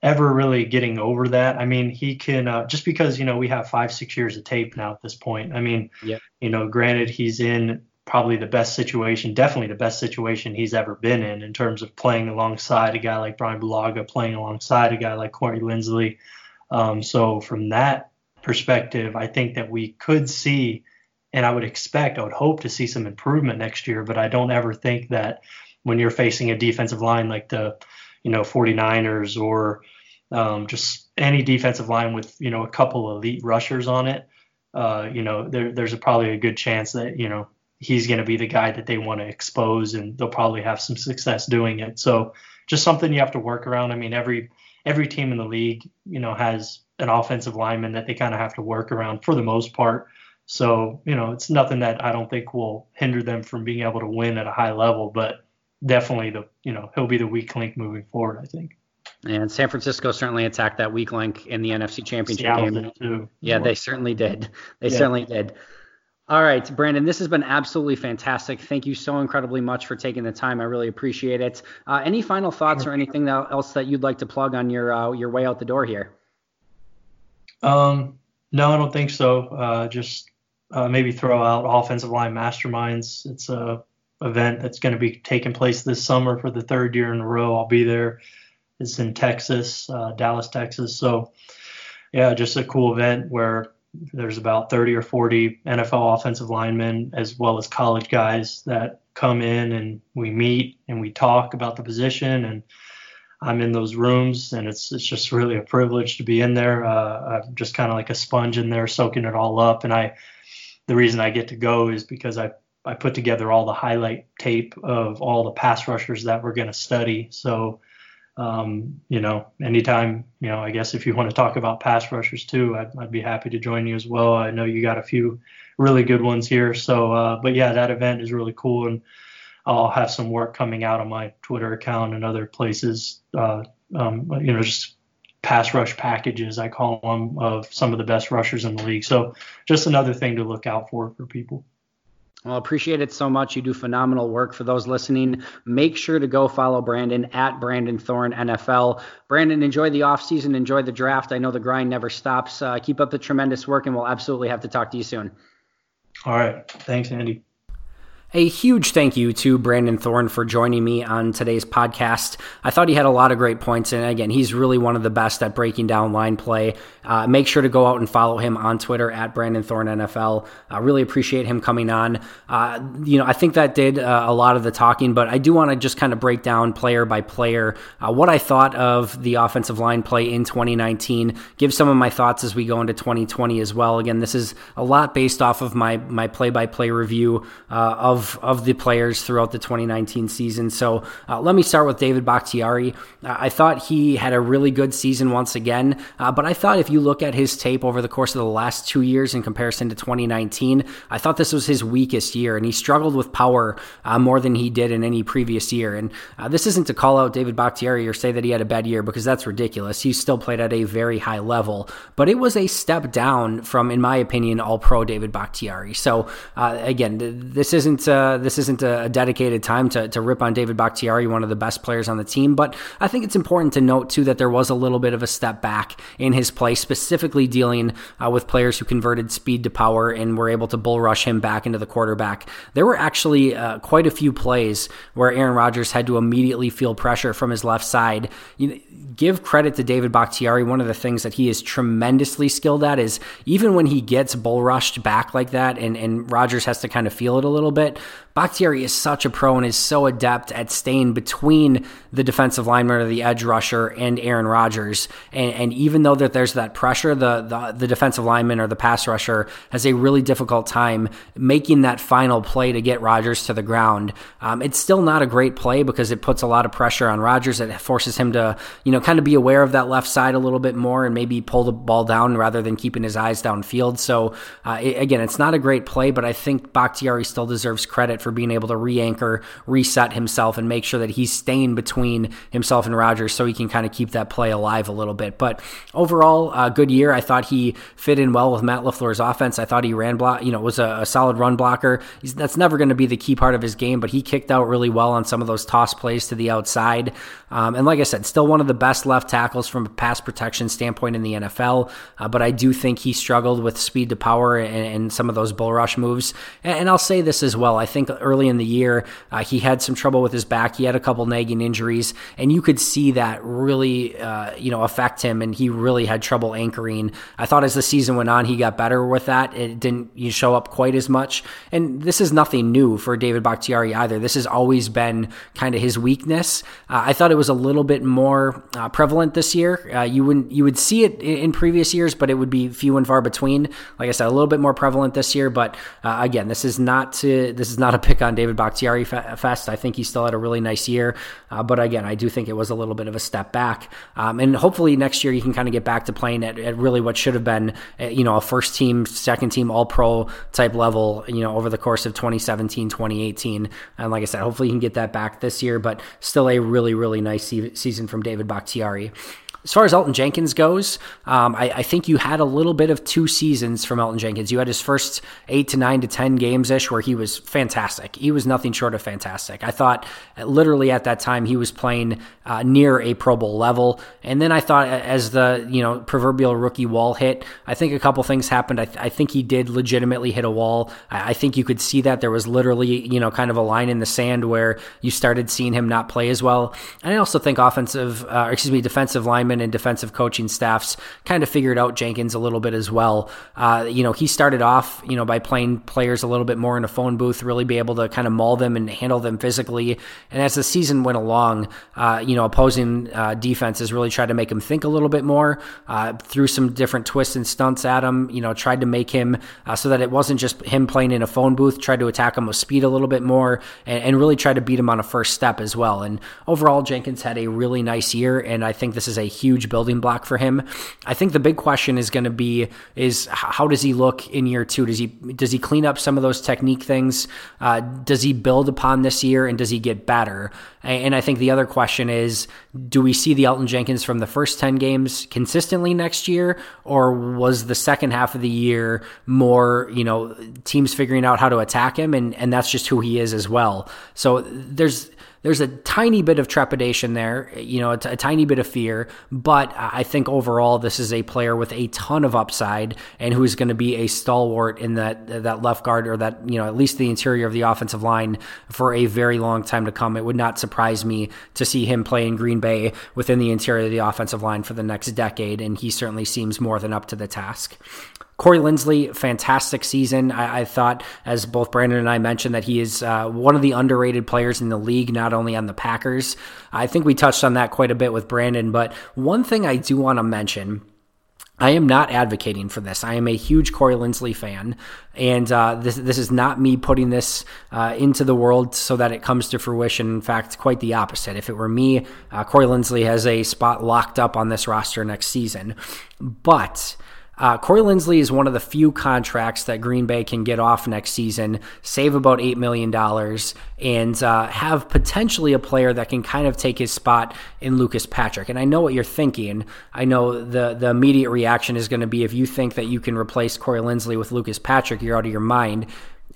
ever really getting over that. I mean, he can uh, just because you know we have five, six years of tape now at this point. I mean, yeah. you know, granted he's in probably the best situation, definitely the best situation he's ever been in in terms of playing alongside a guy like Bryan Bulaga, playing alongside a guy like Corey Linsley. Um, so from that perspective, I think that we could see, and I would expect, I would hope to see some improvement next year. But I don't ever think that when you're facing a defensive line like the, you know, 49ers or um, just any defensive line with you know a couple elite rushers on it, uh, you know, there, there's a, probably a good chance that you know he's going to be the guy that they want to expose, and they'll probably have some success doing it. So just something you have to work around. I mean, every every team in the league, you know, has an offensive lineman that they kind of have to work around for the most part. So, you know, it's nothing that I don't think will hinder them from being able to win at a high level, but definitely the, you know, he'll be the weak link moving forward, I think. And San Francisco certainly attacked that weak link in the NFC Championship Seattle game. Too. Yeah, they certainly did. They yeah. certainly did. All right, Brandon, this has been absolutely fantastic. Thank you so incredibly much for taking the time. I really appreciate it. Uh, any final thoughts or anything else that you'd like to plug on your uh, your way out the door here? Um, no, I don't think so. Uh, just uh, maybe throw out offensive line masterminds. It's a event that's going to be taking place this summer for the third year in a row. I'll be there. It's in Texas, uh, Dallas, Texas. So, yeah, just a cool event where there's about 30 or 40 NFL offensive linemen as well as college guys that come in and we meet and we talk about the position and I'm in those rooms and it's it's just really a privilege to be in there. Uh, I'm just kind of like a sponge in there soaking it all up and I the reason I get to go is because I I put together all the highlight tape of all the pass rushers that we're going to study. So um, you know, anytime, you know, I guess if you want to talk about pass rushers too, I'd, I'd, be happy to join you as well. I know you got a few really good ones here. So, uh, but yeah, that event is really cool. And I'll have some work coming out on my Twitter account and other places, uh, um, you know, just pass rush packages, I call them, of some of the best rushers in the league. So just another thing to look out for for people. Well, appreciate it so much. You do phenomenal work. For those listening, make sure to go follow Brandon at Brandon Thorn NFL. Brandon, enjoy the offseason, enjoy the draft. I know the grind never stops. Uh, keep up the tremendous work, and we'll absolutely have to talk to you soon. All right. Thanks, Andy. A huge thank you to Brandon Thorn for joining me on today's podcast. I thought he had a lot of great points, and again, he's really one of the best at breaking down line play. Uh, make sure to go out and follow him on Twitter at Brandon Thorn NFL. I really appreciate him coming on. Uh, you know, I think that did uh, a lot of the talking, but I do want to just kind of break down player by player uh, what I thought of the offensive line play in 2019. Give some of my thoughts as we go into 2020 as well. Again, this is a lot based off of my my play by play review uh, of of, of the players throughout the 2019 season. So uh, let me start with David Bakhtiari. Uh, I thought he had a really good season once again, uh, but I thought if you look at his tape over the course of the last two years in comparison to 2019, I thought this was his weakest year, and he struggled with power uh, more than he did in any previous year. And this isn't to call out David Bakhtiari or say that he had a bad year because that's ridiculous. He still played at a very high level, but it was a step down from, in my opinion, All Pro David Bakhtiari. So again, this isn't uh, this isn't a, dedicated time to, to rip on David Bakhtiari, one of the best players on the team, but I think it's important to note too that there was a little bit of a step back in his play, specifically dealing uh, with players who converted speed to power and were able to bull rush him back into the quarterback. There were actually uh, quite a few plays where Aaron Rodgers had to immediately feel pressure from his left side. You, give credit to David Bakhtiari. One of the things that he is tremendously skilled at is even when he gets bull rushed back like that and, and Rodgers has to kind of feel it a little bit, Bakhtiari is such a pro and is so adept at staying between the defensive lineman or the edge rusher and Aaron Rodgers. And, and even though that there's that pressure, the, the, the defensive lineman or the pass rusher has a really difficult time making that final play to get Rodgers to the ground. Um, it's still not a great play because it puts a lot of pressure on Rodgers. It forces him to, you know, kind of be aware of that left side a little bit more and maybe pull the ball down rather than keeping his eyes downfield. So uh, it, again, it's not a great play, but I think Bakhtiari still deserves credit for being able to re-anchor, reset himself, and make sure that he's staying between himself and Rodgers so he can kind of keep that play alive a little bit. But overall, a good year. I thought he fit in well with Matt LaFleur's offense. I thought he ran block, you know, was a, a solid run blocker. He's, that's never going to be the key part of his game, but he kicked out really well on some of those toss plays to the outside. Um, and like I said, still one of the best left tackles from a pass protection standpoint in the NFL. Uh, but I do think he struggled with speed to power and, and some of those bull rush moves. And, and, I'll say this as well. I think early in the year, uh, he had some trouble with his back. He had a couple nagging injuries, and you could see that really, uh, you know, affect him. And he really had trouble anchoring. I thought as the season went on, he got better with that. It didn't you show up quite as much. And this is nothing new for David Bakhtiari either. This has always been kind of his weakness. Uh, I thought it was a little bit more uh, prevalent this year. Uh, you wouldn't you would see it in previous years, but it would be few and far between. Like I said, a little bit more prevalent this year. But uh, again, this is not to, this is not a pick on David Bakhtiari fest. I think he still had a really nice year, uh, but again, I do think it was a little bit of a step back. Um, and hopefully next year he can kind of get back to playing at, at really what should have been, uh, you know, a first team, second team, all pro type level. You know, over the course of 2017, 2018, and like I said, hopefully he can get that back this year. But still a really really nice season from David Bakhtiari. As far as Elgton Jenkins goes, um, I, I, think you had a little bit of two seasons from Elgton Jenkins. You had his first eight to nine to 10 games ish where he was fantastic. He was nothing short of fantastic. I thought uh, literally at that time he was playing uh, near a Pro Bowl level. And then I thought as the, you know, proverbial rookie wall hit, I think a couple things happened. I, th- I think he did legitimately hit a wall. I, I think you could see that there was literally, you know, kind of a line in the sand where you started seeing him not play as well. And I also think offensive, uh, excuse me, defensive linemen linemen and defensive coaching staffs kind of figured out Jenkins a little bit as well. Uh, you know, he started off, you know, by playing players a little bit more in a phone booth, really be able to kind of maul them and handle them physically. And as the season went along, uh, you know, opposing uh, defenses really tried to make him think a little bit more, uh, threw some different twists and stunts at him, you know, tried to make him uh, so that it wasn't just him playing in a phone booth, tried to attack him with speed a little bit more and, and really tried to beat him on a first step as well. And overall, Jenkins had a really nice year, and I think this is a huge building block for him. I think the big question is going to be is how does he look in year two? Does he does he clean up some of those technique things? Uh, does he build upon this year and does he get better? And I think the other question is do we see the Elgton Jenkins from the first 10 games consistently next year or was the second half of the year more, you know, teams figuring out how to attack him and and that's just who he is as well. So there's there's a tiny bit of trepidation there, you know, a, t- a tiny bit of fear, but I think overall this is a player with a ton of upside and who's going to be a stalwart in that that left guard or that you know at least the interior of the offensive line for a very long time to come. It would not surprise me to see him play in Green Bay within the interior of the offensive line for the next decade, and he certainly seems more than up to the task. Corey Linsley, fantastic season. I, I, thought, as both Brandon and I mentioned, that he is uh, one of the underrated players in the league, not only on the Packers. I think we touched on that quite a bit with Brandon, but one thing I do want to mention. I am not advocating for this. I am a huge Corey Linsley fan, and uh, this this is not me putting this uh, into the world so that it comes to fruition. In fact, quite the opposite. If it were me, uh, Corey Linsley has a spot locked up on this roster next season. But uh, Corey Linsley is one of the few contracts that Green Bay can get off next season, save about $8 million, and uh, have potentially a player that can kind of take his spot in Lucas Patrick. And I know what you're thinking. I know the, the immediate reaction is going to be if you think that you can replace Corey Linsley with Lucas Patrick, you're out of your mind.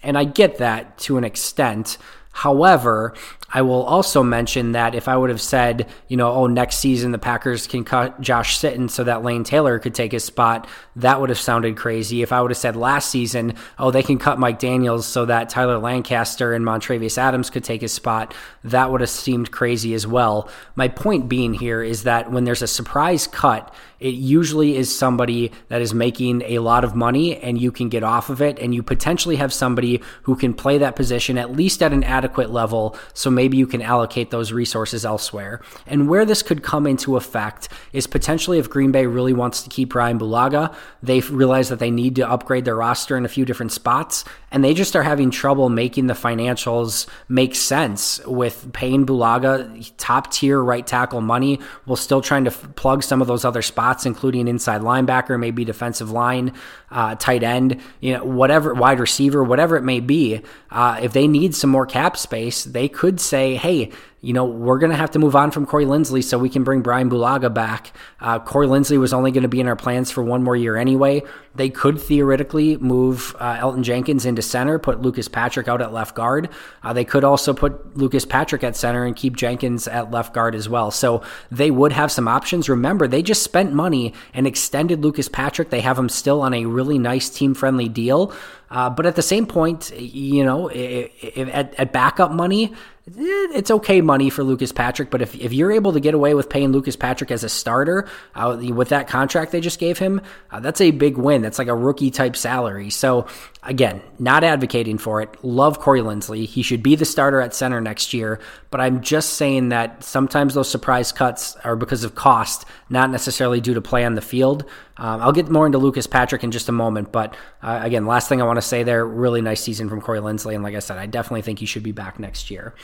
And I get that to an extent. However, I will also mention that if I would have said, you know, oh, next season the Packers can cut Josh Sitton so that Lane Taylor could take his spot, that would have sounded crazy. If I would have said last season, oh, they can cut Mike Daniels so that Tyler Lancaster and Montravius Adams could take his spot, that would have seemed crazy as well. My point being here is that when there's a surprise cut, it usually is somebody that is making a lot of money and you can get off of it and you potentially have somebody who can play that position at least at an adequate level so maybe you can allocate those resources elsewhere. And where this could come into effect is potentially if Green Bay really wants to keep Bryan Bulaga, they realize that they need to upgrade their roster in a few different spots, and they just are having trouble making the financials make sense with paying Bulaga top tier right tackle money while still trying to f- plug some of those other spots spots, including inside linebacker, maybe defensive line, uh, tight end, you know, whatever, wide receiver, whatever it may be. Uh, if they need some more cap space, they could say, hey, you know, we're going to have to move on from Corey Linsley so we can bring Bryan Bulaga back. Uh, Corey Linsley was only going to be in our plans for one more year anyway. They could theoretically move uh, Elgton Jenkins into center, put Lucas Patrick out at left guard. Uh, they could also put Lucas Patrick at center and keep Jenkins at left guard as well. So they would have some options. Remember, they just spent money and extended Lucas Patrick. They have him still on a really nice team friendly deal. Uh, but at the same point, you know, at, at backup money, Eh, it's okay money for Lucas Patrick, but if, if you're able to get away with paying Lucas Patrick as a starter uh, with that contract they just gave him, uh, that's a big win. That's like a rookie type salary. So again, not advocating for it. Love Corey Linsley. He should be the starter at center next year, but I'm just saying that sometimes those surprise cuts are because of cost, not necessarily due to play on the field. Um, I'll get more into Lucas Patrick in just a moment, but uh, again, last thing I want to say there, really nice season from Corey Linsley, and like I said, I definitely think he should be back next year.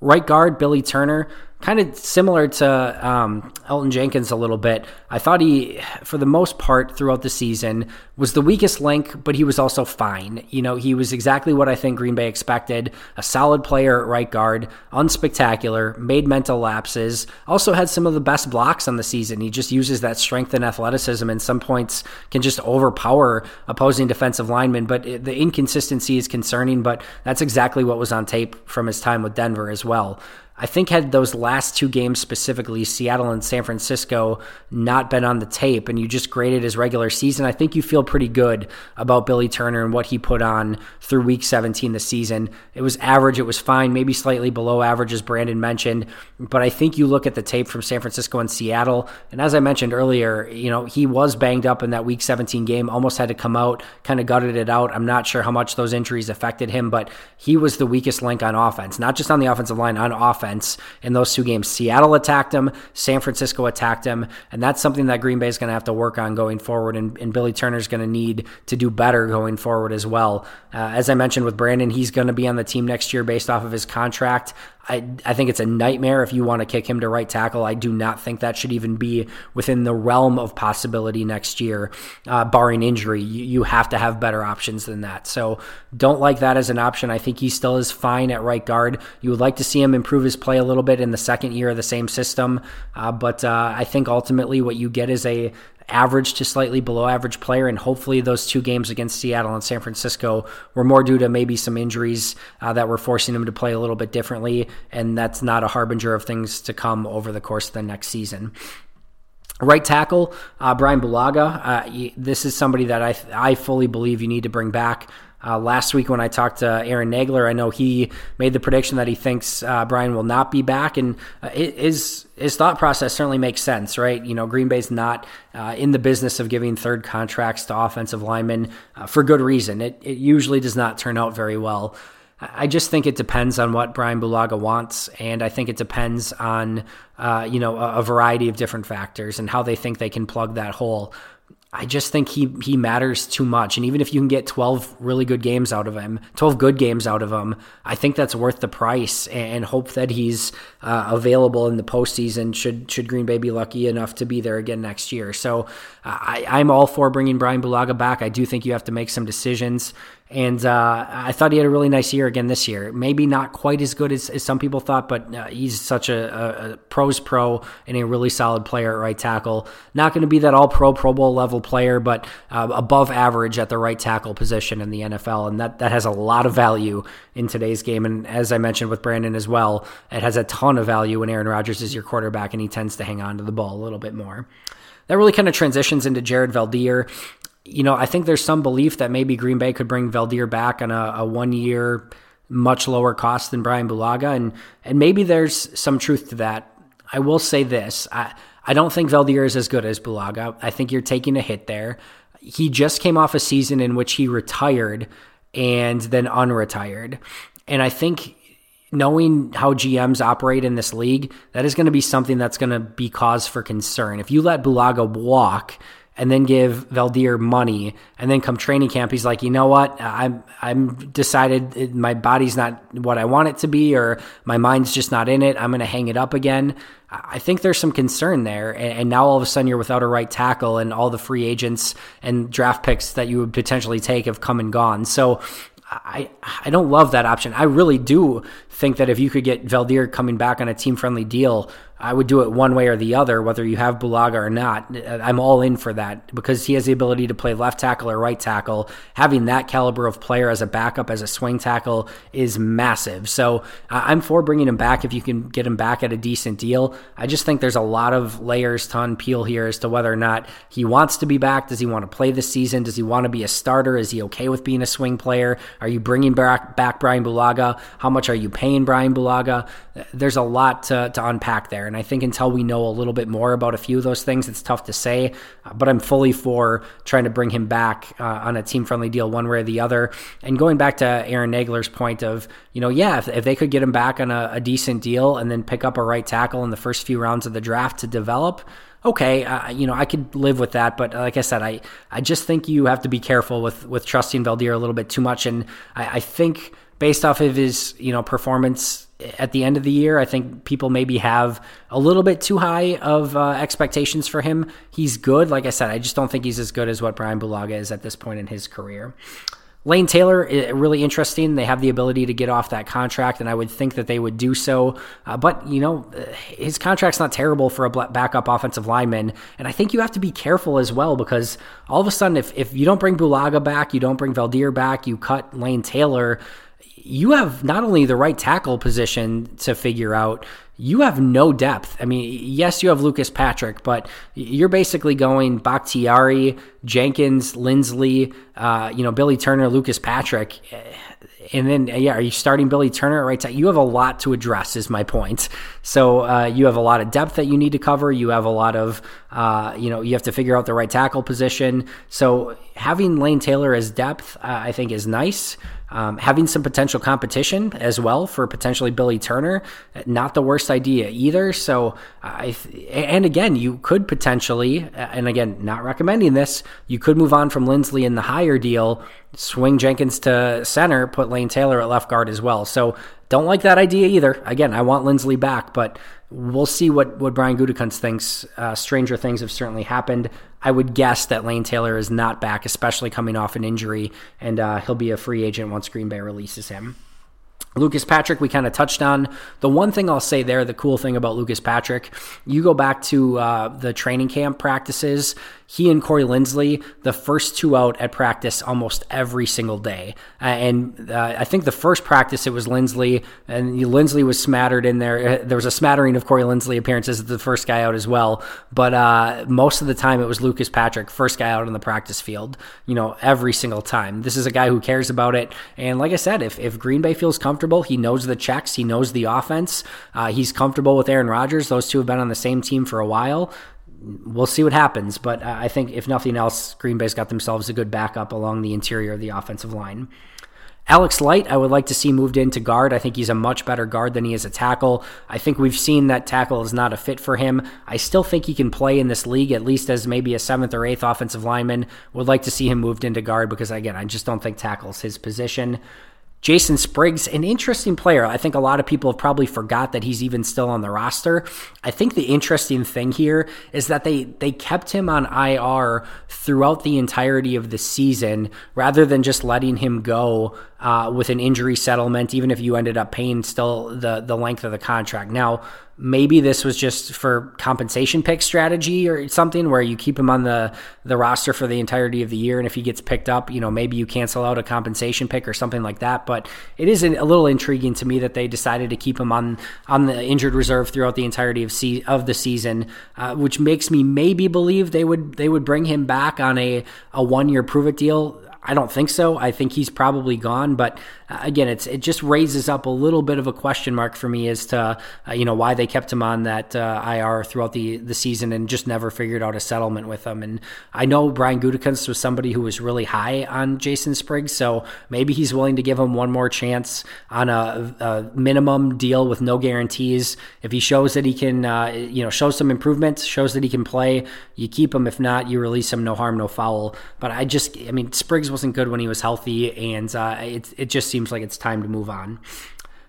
Right guard, Billy Turner, kind of similar to um, Elgton Jenkins a little bit. I thought he, for the most part throughout the season, was the weakest link, but he was also fine. You know, he was exactly what I think Green Bay expected a solid player at right guard, unspectacular, made mental lapses, also had some of the best blocks on the season. He just uses that strength and athleticism, and some points can just overpower opposing defensive linemen. But the inconsistency is concerning, but that's exactly what was on tape from his time with Denver as well. I think had those last two games specifically, Seattle and San Francisco, not been on the tape and you just graded his regular season, I think you feel pretty good about Billy Turner and what he put on through week 17 this season. It was average, it was fine, maybe slightly below average, as Brandon mentioned. But I think you look at the tape from San Francisco and Seattle, and as I mentioned earlier, you know, he was banged up in that week 17 game, almost had to come out, kind of gutted it out. I'm not sure how much those injuries affected him, but he was the weakest link on offense, not just on the offensive line, on offense offense in those two games. Seattle attacked him, San Francisco attacked him, and that's something that Green Bay is going to have to work on going forward. And, and Billy Turner is going to need to do better going forward as well. Uh, as I mentioned with Brandon, he's going to be on the team next year based off of his contract. I, I think it's a nightmare if you want to kick him to right tackle. I do not think that should even be within the realm of possibility next year, uh, barring injury. You, you have to have better options than that. So don't like that as an option. I think he still is fine at right guard. You would like to see him improve his play a little bit in the second year of the same system, uh, but uh, I think ultimately what you get is a average to slightly below average player. And hopefully, those two games against Seattle and San Francisco were more due to maybe some injuries uh, that were forcing him to play a little bit differently. And that's not a harbinger of things to come over the course of the next season. Right tackle, uh, Bryan Bulaga. Uh, this is somebody that I, I fully believe you need to bring back. Uh, last week, when I talked to Aaron Nagler, I know he made the prediction that he thinks uh, Brian will not be back, and uh, his his thought process certainly makes sense, right? You know, Green Bay's not uh, in the business of giving third contracts to offensive linemen uh, for good reason. It it usually does not turn out very well. I just think it depends on what Bryan Bulaga wants, and I think it depends on uh, you know a, a variety of different factors and how they think they can plug that hole. I just think he he matters too much. And even if you can get 12 really good games out of him, 12 good games out of him, I think that's worth the price and hope that he's uh, available in the postseason should should Green Bay be lucky enough to be there again next year. So uh, I, I'm all for bringing Bryan Bulaga back. I do think you have to make some decisions. And uh, I thought he had a really nice year again this year. Maybe not quite as good as, as some people thought, but uh, he's such a, a, a, pros pro and a really solid player at right tackle. Not going to be that all pro, Pro Bowl level player, but uh, above average at the right tackle position in the NFL. And that, that has a lot of value in today's game. And as I mentioned with Brandon as well, it has a ton of value when Aaron Rodgers is your quarterback and he tends to hang on to the ball a little bit more that really kind of transitions into Jared Veldheer you know, I think there's some belief that maybe Green Bay could bring Veldheer back on a, a one year, much lower cost than Bryan Bulaga, and and maybe there's some truth to that. I will say this: I I don't think Veldheer is as good as Bulaga. I think you're taking a hit there. He just came off a season in which he retired and then unretired, and I think knowing how GMs operate in this league, that is going to be something that's going to be cause for concern. If you let Bulaga walk and then give Veldheer money, and then come training camp, he's like, you know what, I'm I'm decided my body's not what I want it to be, or my mind's just not in it. I'm going to hang it up again. I think there's some concern there, and now all of a sudden you're without a right tackle, and all the free agents and draft picks that you would potentially take have come and gone. So I I don't love that option. I really do think that if you could get Veldheer coming back on a team friendly deal, I would do it one way or the other, whether you have Bulaga or not. I'm all in for that because he has the ability to play left tackle or right tackle. Having that caliber of player as a backup, as a swing tackle, is massive. So I'm for bringing him back if you can get him back at a decent deal. I just think there's a lot of layers to unpeel here as to whether or not he wants to be back. Does he want to play this season? Does he want to be a starter? Is he okay with being a swing player? Are you bringing back, back Bryan Bulaga? How much are you paying Bryan Bulaga? There's a lot to, to unpack there. And I think until we know a little bit more about a few of those things, it's tough to say. Uh, but I'm fully for trying to bring him back uh, on a team friendly deal one way or the other. And going back to Aaron Nagler's point of, you know, yeah, if, if they could get him back on a, a decent deal and then pick up a right tackle in the first few rounds of the draft to develop, okay, uh, you know, I could live with that. But like I said, I, I just think you have to be careful with, with trusting Veldheer a little bit too much. And I, I think based off of his, you know, performance at the end of the year. I think people maybe have a little bit too high of uh, expectations for him. He's good. Like I said, I just don't think he's as good as what Bryan Bulaga is at this point in his career. Lane Taylor, really interesting. They have the ability to get off that contract, and I would think that they would do so. Uh, but, you know, his contract's not terrible for a backup offensive lineman. And I think you have to be careful as well because all of a sudden, if, if you don't bring Bulaga back, you don't bring Veldheer back, you cut Lane Taylor, you have not only the right tackle position to figure out, you have no depth. I mean, yes, you have Lucas Patrick, but you're basically going Bakhtiari, Jenkins, Linsley, uh, you know, Billy Turner, Lucas Patrick. And then, yeah, are you starting Billy Turner at right tackle? You have a lot to address, is my point. So uh, you have a lot of depth that you need to cover. You have a lot of, uh, you know, you have to figure out the right tackle position. So having Lane Taylor as depth, uh, I think, is nice. Um, having some potential competition as well for potentially Billy Turner, not the worst idea either. So, I and again, you could potentially, and again, not recommending this, you could move on from Linsley in the higher deal, swing Jenkins to center, put Lane Taylor at left guard as well. So, don't like that idea either. Again, I want Linsley back, but we'll see what, what Brian Gutekunst thinks. Uh, stranger things have certainly happened. I would guess that Lane Taylor is not back, especially coming off an injury, and uh, he'll be a free agent once Green Bay releases him. Lucas Patrick, we kind of touched on. The one thing I'll say there, the cool thing about Lucas Patrick, you go back to uh, the training camp practices he and Corey Linsley, the first two out at practice almost every single day. Uh, and uh, I think the first practice it was Linsley, and Linsley was smattered in there. Uh, there was a smattering of Corey Linsley appearances the first guy out as well. But uh, most of the time it was Lucas Patrick, first guy out on the practice field, you know, every single time. This is a guy who cares about it. And like I said, if, if Green Bay feels comfortable, he knows the checks, he knows the offense, uh, he's comfortable with Aaron Rodgers. Those two have been on the same team for a while we'll see what happens. But I think if nothing else, Green Bay's got themselves a good backup along the interior of the offensive line. Alex Light, I would like to see moved into guard. I think he's a much better guard than he is a tackle. I think we've seen that tackle is not a fit for him. I still think he can play in this league, at least as maybe a seventh or eighth offensive lineman. Would like to see him moved into guard because, again, I just don't think tackle is his position. Jason Spriggs, an interesting player. I think a lot of people have probably forgot that he's even still on the roster. I think the interesting thing here is that they they kept him on IR throughout the entirety of the season rather than just letting him go uh, with an injury settlement, even if you ended up paying still the the length of the contract. Now, maybe this was just for compensation pick strategy or something where you keep him on the the roster for the entirety of the year. And if he gets picked up you know maybe you cancel out a compensation pick or something like that. But it is a little intriguing to me that they decided to keep him on on the injured reserve throughout the entirety of se- of the season uh, which makes me maybe believe they would they would bring him back on a a one year prove it deal I don't think so. I think he's probably gone. But uh, again, it's it just raises up a little bit of a question mark for me as to uh, you know why they kept him on that uh, IR throughout the the season and just never figured out a settlement with him. And I know Brian Gutekunst was somebody who was really high on Jason Spriggs, so maybe he's willing to give him one more chance on a, a minimum deal with no guarantees. If he shows that he can, uh, you know, show some improvements, shows that he can play, you keep him. If not, you release him. No harm, no foul. But I just, I mean, Spriggs wasn't good when he was healthy, and uh, it it just seems like it's time to move on.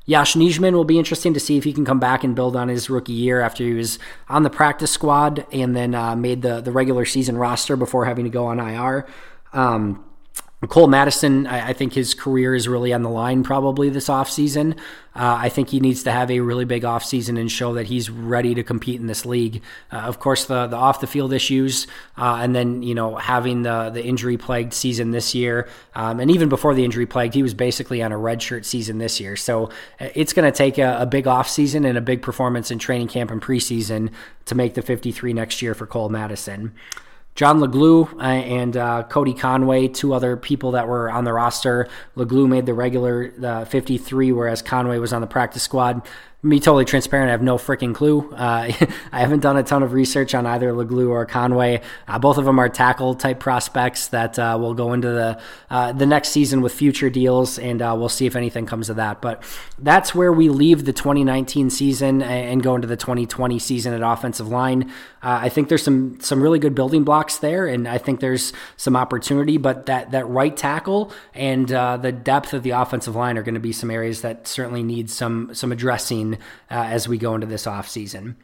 Yosh Nijman will be interesting to see if he can come back and build on his rookie year after he was on the practice squad and then uh, made the the regular season roster before having to go on IR. Um, Cole Madison, I, I, think his career is really on the line probably this offseason. Uh, I think he needs to have a really big offseason and show that he's ready to compete in this league. Uh, of course, the, the off the field issues, uh, and then, you know, having the, the injury plagued season this year. Um, and even before the injury plagued, he was basically on a redshirt season this year. So uh, it's going to take a, a big offseason and a big performance in training camp and preseason to make the 53 next year for Cole Madison. John LeGlue uh, and uh, Cody Conway, two other people that were on the roster. LeGlue made the regular uh, 53, whereas Conway was on the practice squad be totally transparent. I have no freaking clue. Uh, I haven't done a ton of research on either LeGlue or Conway. Uh, both of them are tackle type prospects that uh, will go into the uh, the next season with future deals, and uh, we'll see if anything comes of that. But that's where we leave the 2019 season and go into the 2020 season at offensive line. Uh, I think there's some some really good building blocks there, and I think there's some opportunity. But that that right tackle and the depth of the offensive line are going to be some areas that certainly need some some addressing Uh, as we go into this offseason.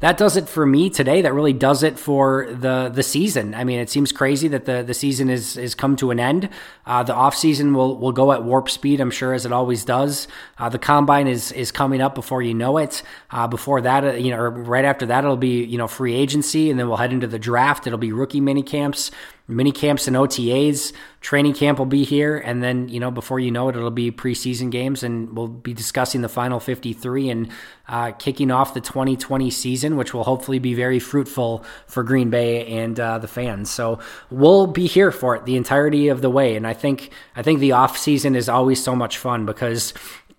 That does it for me today. That really does it for the the season. I mean, it seems crazy that the, the season is is come to an end. Uh, the off season will will go at warp speed, I'm sure, as it always does. Uh, the combine is is coming up before you know it. Uh, before that, uh, you know, right after that, it'll be you know free agency, and then we'll head into the draft. It'll be rookie mini camps mini camps and OTAs. Training camp will be here, and then you know before you know it, it'll be preseason games, and we'll be discussing the final 53 and uh, kicking off the 2020 season, which will hopefully be very fruitful for Green Bay and uh, the fans. So we'll be here for it the entirety of the way, and I think I think the off season is always so much fun because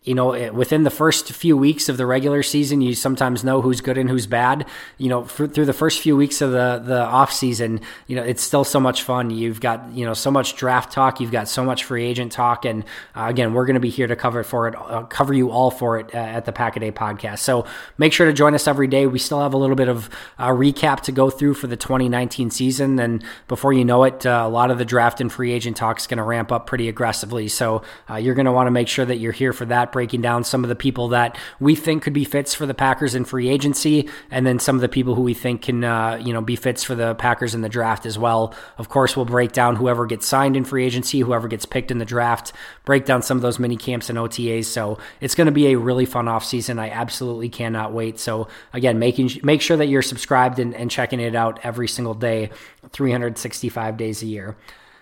you know, within the first few weeks of the regular season, you sometimes know who's good and who's bad. You know, through the first few weeks of the the off season, you know, it's still so much fun. You've got you know so much draft talk, you've got so much free agent talk, and uh, again, we're going to be here to cover it for it, uh, cover you all for it uh, at the Pack a Day podcast. So make sure to join us every day. We still have a little bit of a recap to go through for the 2019 season, and before you know it, uh, a lot of the draft and free agent talk is going to ramp up pretty aggressively. So uh, you're going to want to make sure that you're here for that breaking down some of the people that we think could be fits for the Packers in free agency, and then some of the people who we think can, uh, you know, be fits for the Packers in the draft as well. Of course, we'll break down whoever gets signed in free agency, whoever gets picked in the draft, break down some of those mini camps and OTAs. So it's going to be a really fun off season. I absolutely cannot wait. So again, making make sure that you're subscribed and, and checking it out every single day, 365 days a year.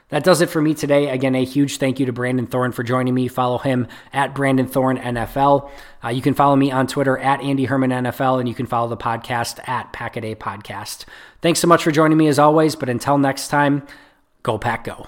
That does it for me today. Again, a huge thank you to Brandon Thorn for joining me. Follow him at Brandon Thorn NFL. Uh, you can follow me on Twitter at Andy Herman NFL, and you can follow the podcast at Packaday Podcast. Thanks so much for joining me as always. But until next time, go Pack Go.